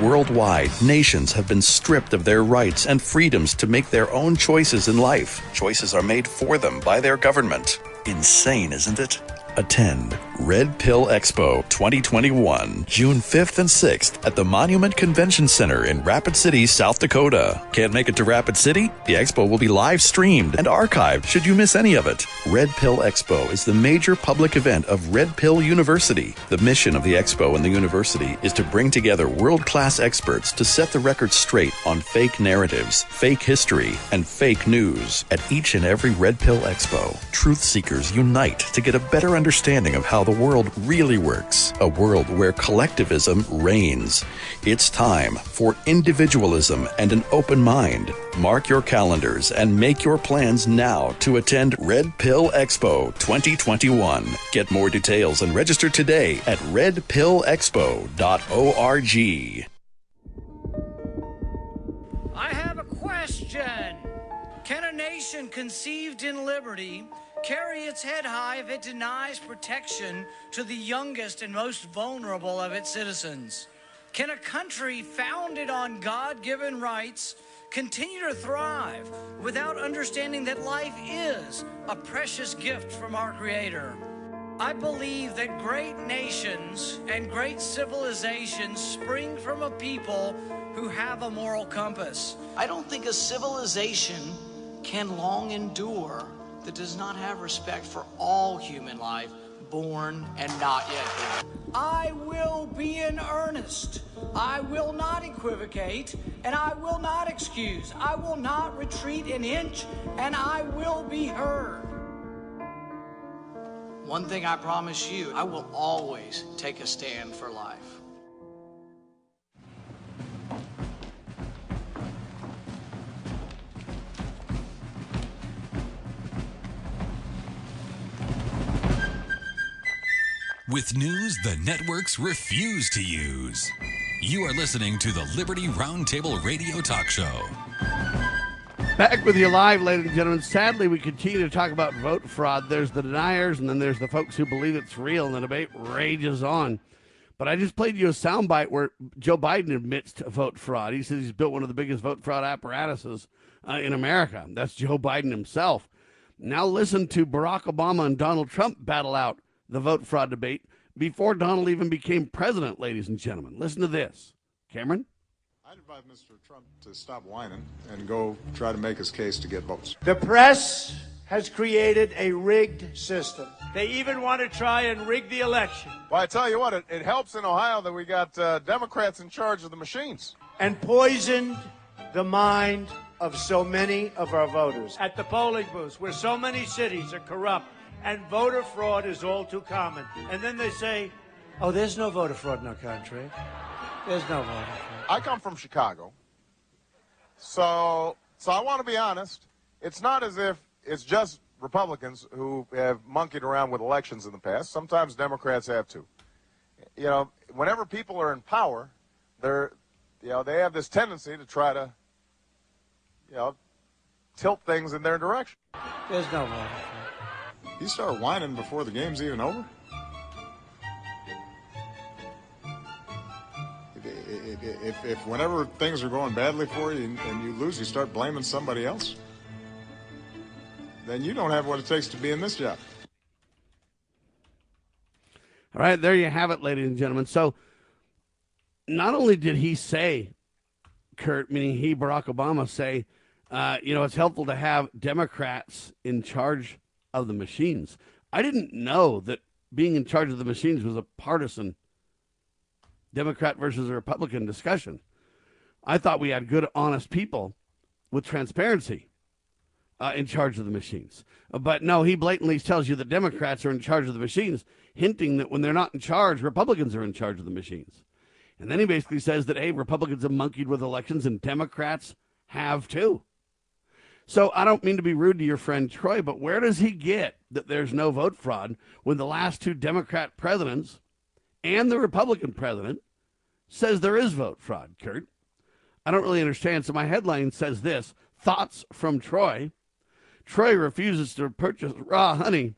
Worldwide, nations have been stripped of their rights and freedoms to make their own choices in life. Choices are made for them by their government. Insane, isn't it? Attend Red Pill Expo 2021, June 5th and 6th at the Monument Convention Center in Rapid City, South Dakota. Can't make it to Rapid City? The expo will be live streamed and archived should you miss any of it. Red Pill Expo is the major public event of Red Pill University. The mission of the expo and the university is to bring together world class experts to set the record straight on fake narratives, fake history, and fake news. At each and every Red Pill Expo, truth seekers unite to get a better understanding of how the world really works, a world where collectivism reigns. It's time for individualism and an open mind. Mark your calendars and make your plans now to attend Red Pill Expo 2021. Get more details and register today at redpillexpo.org. I have a question. Can a nation conceived in liberty carry its head high if it denies protection to the youngest and most vulnerable of its citizens? Can a country founded on God given rights continue to thrive without understanding that life is a precious gift from our Creator? I believe that great nations and great civilizations spring from a people who have a moral compass. I don't think a civilization can long endure that does not have respect for all human life, born and not yet born. I will be in earnest. I will not equivocate, and I will not excuse. I will not retreat an inch, and I will be heard. One thing I promise you, I will always take a stand for life. With news the networks refuse to use. You are listening to the Liberty Roundtable Radio Talk Show. Back with you live, ladies and gentlemen. Sadly, we continue to talk about vote fraud. There's the deniers, and then there's the folks who believe it's real, and the debate rages on. But I just played you a soundbite where Joe Biden admits to vote fraud. He says he's built one of the biggest vote fraud apparatuses uh, in America. That's Joe Biden himself. Now listen to Barack Obama and Donald Trump battle out the vote fraud debate before Donald even became president, ladies and gentlemen. Listen to this. Cameron? I'd advise Mr. Trump to stop whining and go try to make his case to get votes. The press has created a rigged system. They even want to try and rig the election. Well, I tell you what, it, it helps in Ohio that we got uh, Democrats in charge of the machines. And poisoned the mind of so many of our voters. At the polling booths, where so many cities are corrupt and voter fraud is all too common. And then they say, oh, there's no voter fraud in our country. There's no voter fraud. I come from Chicago. So, so I want to be honest. It's not as if it's just Republicans who have monkeyed around with elections in the past. Sometimes Democrats have too. You know, whenever people are in power, they're, you know, they have this tendency to try to, you know, tilt things in their direction. There's no voter fraud. You start whining before the game's even over? If, if, if, whenever things are going badly for you and, and you lose, you start blaming somebody else, then you don't have what it takes to be in this job. All right, there you have it, ladies and gentlemen. So, not only did he say, Kurt, meaning he, Barack Obama, say, uh, you know, it's helpful to have Democrats in charge of the machines. I didn't know that being in charge of the machines was a partisan Democrat versus a Republican discussion. I thought we had good, honest people with transparency uh, in charge of the machines. But no, he blatantly tells you that Democrats are in charge of the machines, hinting that when they're not in charge, Republicans are in charge of the machines. And then he basically says that, hey, Republicans have monkeyed with elections and Democrats have too. So I don't mean to be rude to your friend Troy, but where does he get that there's no vote fraud when the last two Democrat presidents and the Republican president says there is vote fraud, Kurt? I don't really understand. So my headline says this Thoughts from Troy. Troy refuses to purchase raw honey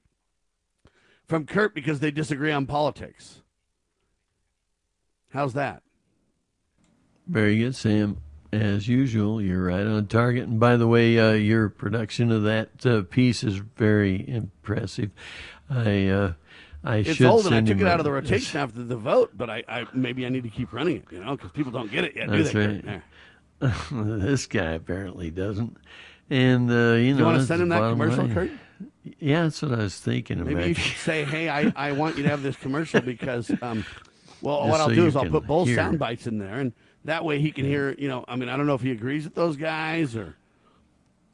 from Kurt because they disagree on politics. How's that? Very good, Sam. As usual, you're right on target. And by the way, uh, your production of that uh, piece is very impressive. I uh, I it's should old, and I took it out of the rotation after the vote. But I, I maybe I need to keep running it, you know, because people don't get it yet, do they? right. This guy apparently doesn't. And uh, you know, you want to send him that commercial, line. Kurt? Yeah, that's what I was thinking Maybe about. you should say, "Hey, I, I want you to have this commercial because, um, well, Just what I'll so do is I'll put both hear. sound bites in there, and that way he can hear. You know, I mean, I don't know if he agrees with those guys or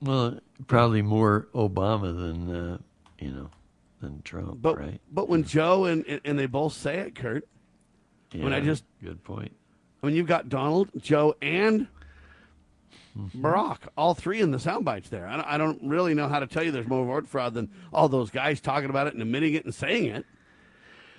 Well, probably more Obama than uh, you know than Trump, but right? but when Joe and and- they both say it, Kurt. when I Yeah, just good point. I mean, you've got Donald, Joe, and Mm-hmm. Barack, all three in the sound bites there. I don't, I don't really know how to tell you there's more vote fraud than all those guys talking about it and admitting it and saying it.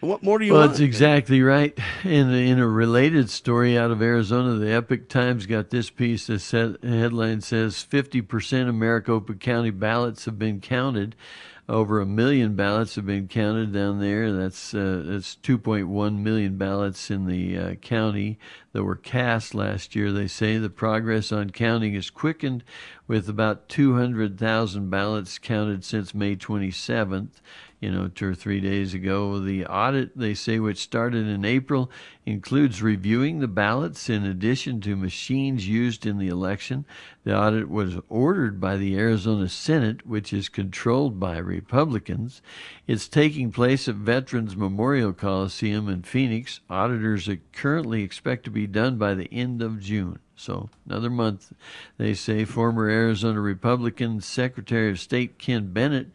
What more do you well, want? that's exactly right. In in a related story out of Arizona, the Epoch Times got this piece. The headline says fifty percent of Maricopa County ballots have been counted. Over a million ballots have been counted down there. That's uh, that's 2.1 million ballots in the uh, county that were cast last year. They say the progress on counting is quickened, with about 200,000 ballots counted since May 27th you know, two or three days ago. The audit, they say, which started in April, includes reviewing the ballots in addition to machines used in the election. The audit was ordered by the Arizona Senate, which is controlled by Republicans. It's taking place at Veterans Memorial Coliseum in Phoenix. Auditors are currently expect to be done by the end of June. So another month, they say. Former Arizona Republican Secretary of State Ken Bennett,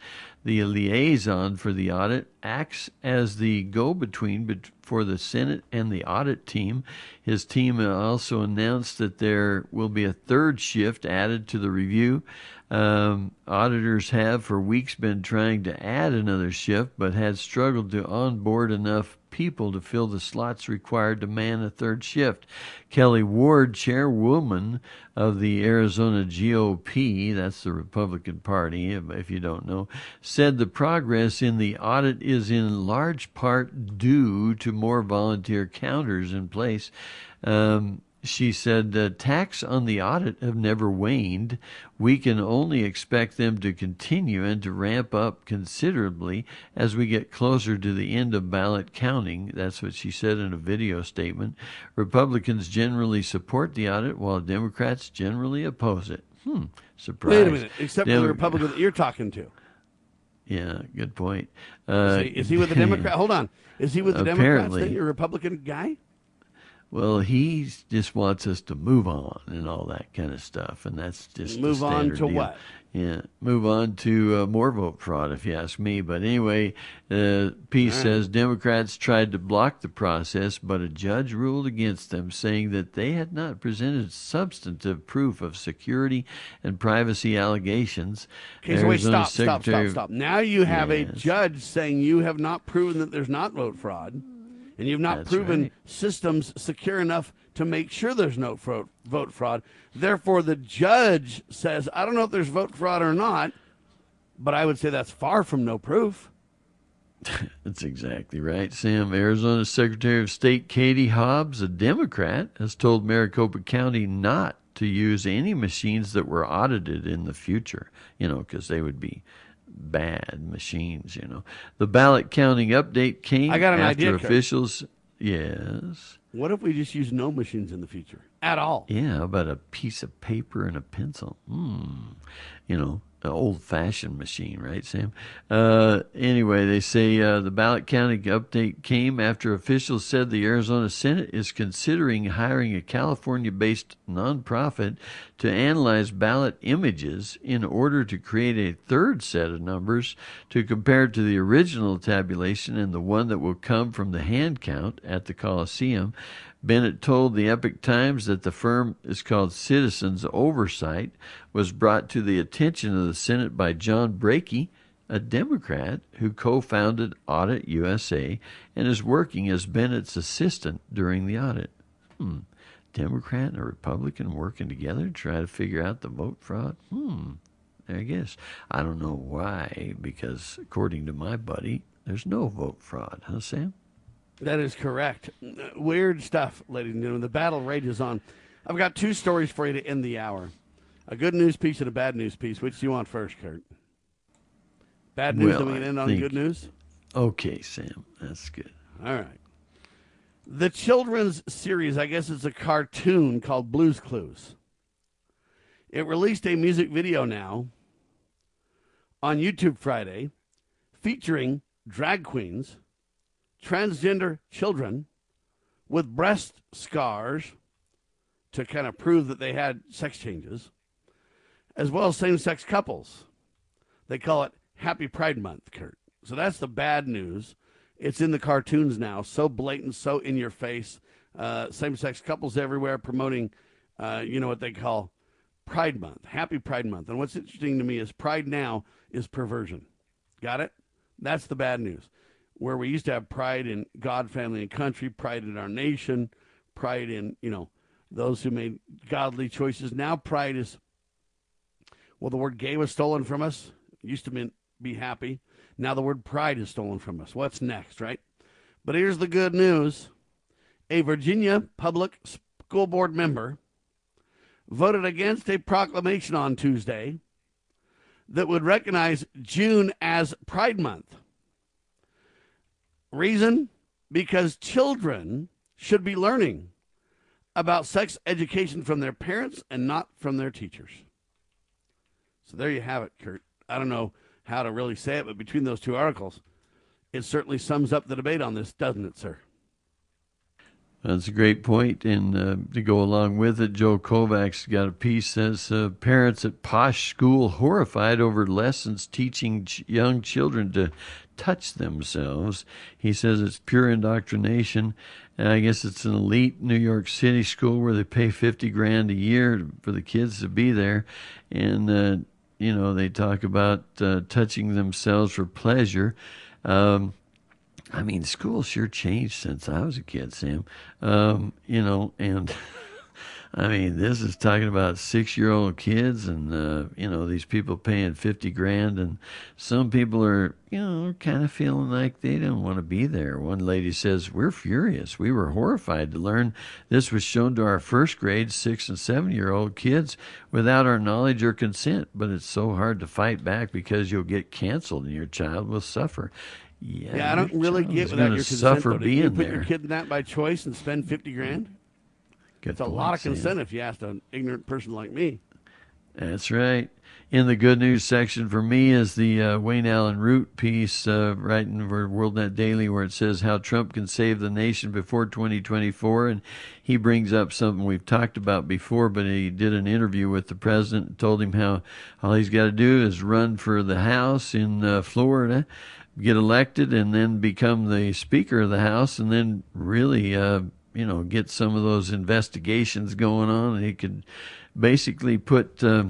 the liaison for the audit, acts as the go-between for the Senate and the audit team. His team also announced that there will be a third shift added to the review. Um, auditors have for weeks been trying to add another shift, but had struggled to onboard enough people to fill the slots required to man a third shift. Kelly Ward, chairwoman of the Arizona GOP, that's the Republican Party, if, you don't know, said the progress in the audit is in large part due to more volunteer counters in place. Um, she said the attacks on the audit have never waned. We can only expect them to continue and to ramp up considerably as we get closer to the end of ballot counting. That's what she said in a video statement. Republicans generally support the audit while Democrats generally oppose it. Hmm, surprise. Wait a minute, except for the Republican that you're talking to. Yeah, good point. Is Uh, he, is he with the Democrat? Hold on. Is he with the Democrats? Apparently. A Republican guy? Well, he just wants us to move on and all that kind of stuff, and that's just Move on to deal. what? Yeah, move on to uh, more vote fraud, if you ask me. But anyway, uh, piece right. says Democrats tried to block the process, but a judge ruled against them, saying that they had not presented substantive proof of security and privacy allegations. Okay, so wait, stop, stop, stop, stop. Now you have a judge saying you have not proven that there's not vote fraud, and you've not That's proven right. systems secure enough to make sure there's no fro- vote fraud. Therefore, the judge says, I don't know if there's vote fraud or not, but I would say that's far from no proof. That's exactly right, Sam. Arizona Secretary of State Katie Hobbs, a Democrat, has told Maricopa County not to use any machines that were audited in the future, you know, because they would be bad machines, you know. The ballot counting update came I got an after idea, Kurt. officials. Yes. What if we just use no machines in the future at all? Yeah, how about a piece of paper and a pencil? Hmm. You know, an old fashioned machine, right, Sam? Uh, anyway, they say uh, the ballot counting update came after officials said the Arizona Senate is considering hiring a California based nonprofit to analyze ballot images in order to create a third set of numbers to compare to the original tabulation and the one that will come from the hand count at the Coliseum. Bennett told the Epoch Times that the firm is called Citizens Oversight, was brought to the attention of the Senate by John Brakey, a Democrat who co founded Audit USA and is working as Bennett's assistant during the audit. Hmm. Democrat and a Republican working together to try to figure out the vote fraud? Hmm. I guess. I don't know why, because according to my buddy, there's no vote fraud, huh, Sam? That is correct. Weird stuff, ladies and gentlemen. The battle rages on. I've got two stories for you to end the hour a good news piece and a bad news piece. Which do you want first, Kurt? Bad news, Well, then we can I end on think- good news? Okay, Sam, that's good. All right. The children's series, I guess it's a cartoon called Blues Clues. It released a music video now on YouTube Friday featuring drag queens, transgender children with breast scars to kind of prove that they had sex changes, as well as same sex couples. They call it Happy Pride Month, Kurt. So that's the bad news. It's in the cartoons now, so blatant, so in your face. Uh, same sex couples everywhere promoting, uh, you know, what they call Pride Month, Happy Pride Month. And what's interesting to me is Pride now is perversion. Got it? That's the bad news. Where we used to have pride in God, family, and country, pride in our nation, pride in, you know, those who made godly choices. Now pride is, well, the word gay was stolen from us. It used to mean be happy. Now the word pride is stolen from us. What's next, right? But here's the good news a Virginia public school board member voted against a proclamation on Tuesday that would recognize June as Pride Month. Reason? Because children should be learning about sex education from their parents and not from their teachers. So there you have it, Kurt. I don't know how to really say it, but between those two articles, it certainly sums up the debate on this, doesn't it, sir? That's a great point. And uh, to go along with it, Joe Kovacs got a piece that says uh, parents at posh school horrified over lessons teaching ch- young children to touch themselves. He says it's pure indoctrination. And I guess it's an elite New York City school where they pay 50 grand a year for the kids to be there. And, uh, you know, they talk about uh, touching themselves for pleasure. Um, I mean, school sure changed since I was a kid, Sam. Um, you know, and I mean, this is talking about six-year-old kids, and uh, you know, these people paying fifty grand, and some people are, you know, kind of feeling like they don't want to be there. One lady says, "We're furious. We were horrified to learn this was shown to our first grade, six and seven-year-old kids without our knowledge or consent. But it's so hard to fight back because you'll get canceled, and your child will suffer." Yeah, Yeah, I don't really get without your consent. suffer though. Being you put there. your kid in that by choice and spend fifty grand? Good It's a lot of Sam. consent if you ask an ignorant person like me. That's right. In the good news section for me is the uh, Wayne Allyn Root piece uh, right in for WorldNet Daily where it says how Trump can save the nation before 2024. And he brings up something we've talked about before, but he did an interview with the president and told him how all he's got to do is run for the House in uh, Florida, get elected, and then become the Speaker of the House, and then really, uh, you know, get some of those investigations going on. And he could basically put. Uh,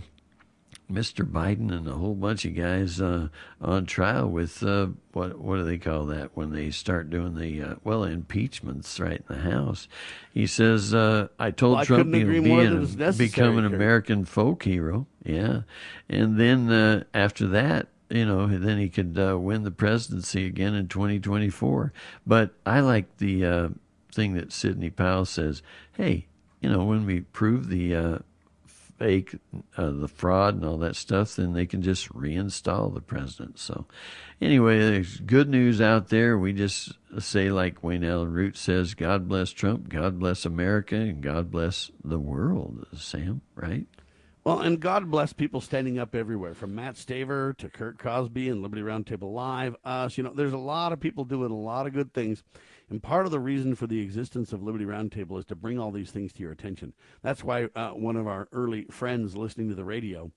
Mr. Biden and a whole bunch of guys uh, on trial with uh, what what do they call that when they start doing the uh, well impeachments right in the House. He says, uh, "I told Well, Trump agree be an- that it's necessary, become an American folk hero." Yeah, and then uh, after that, you know, then he could uh, win the presidency again in 2024. But I like the uh, thing that Sidney Powell says. Hey, you know, when we prove the uh, fake, uh, the fraud and all that stuff, then they can just reinstall the president. So, anyway, there's good news out there. We just say, like Wayne Allyn Root says, God bless Trump, God bless America, and God bless the world, Sam, right? Well, and God bless people standing up everywhere, from Matt Staver to Kurt Cosby and Liberty Roundtable Live, us. You know, there's a lot of people doing a lot of good things. And part of the reason for the existence of Liberty Roundtable is to bring all these things to your attention. That's why uh, one of our early friends listening to the radio,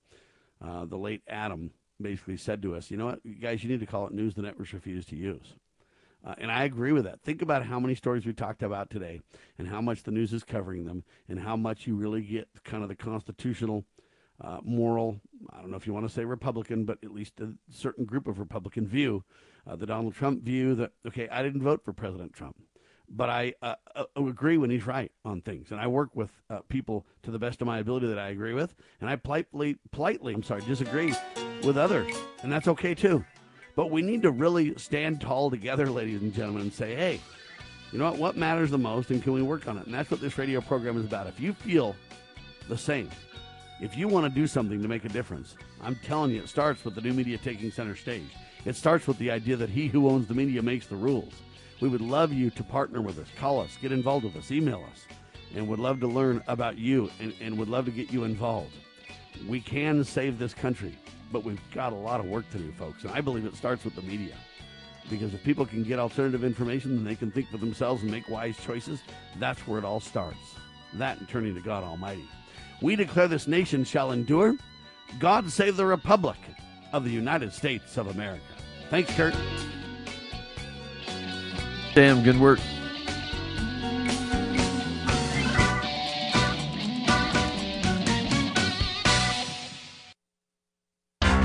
uh, the late Adam, basically said to us, you know what, you guys, you need to call it news the networks refuse to use. Uh, and I agree with that. Think about how many stories we talked about today and how much the news is covering them and how much you really get kind of the constitutional, uh, moral, I don't know if you want to say Republican, but at least a certain group of Republican view, uh, the Donald Trump view that, okay, I didn't vote for President Trump, but I uh, uh, agree when he's right on things. And I work with uh, people to the best of my ability that I agree with. And I politely, politely, I'm sorry, disagree with others. And that's okay too. But we need to really stand tall together, ladies and gentlemen, and say, hey, you know what? What matters the most, and can we work on it? And that's what this radio program is about. If you feel the same, if you want to do something to make a difference, I'm telling you, it starts with the new media taking center stage. It starts with the idea that he who owns the media makes the rules. We would love you to partner with us. Call us, get involved with us, email us, and would love to learn about you and, and would love to get you involved. We can save this country, but we've got a lot of work to do, folks. And I believe it starts with the media. Because if people can get alternative information and they can think for themselves and make wise choices, that's where it all starts. That and turning to God Almighty. We declare this nation shall endure. God save the Republic of the United States of America. Thanks, Kurt. Sam, good work.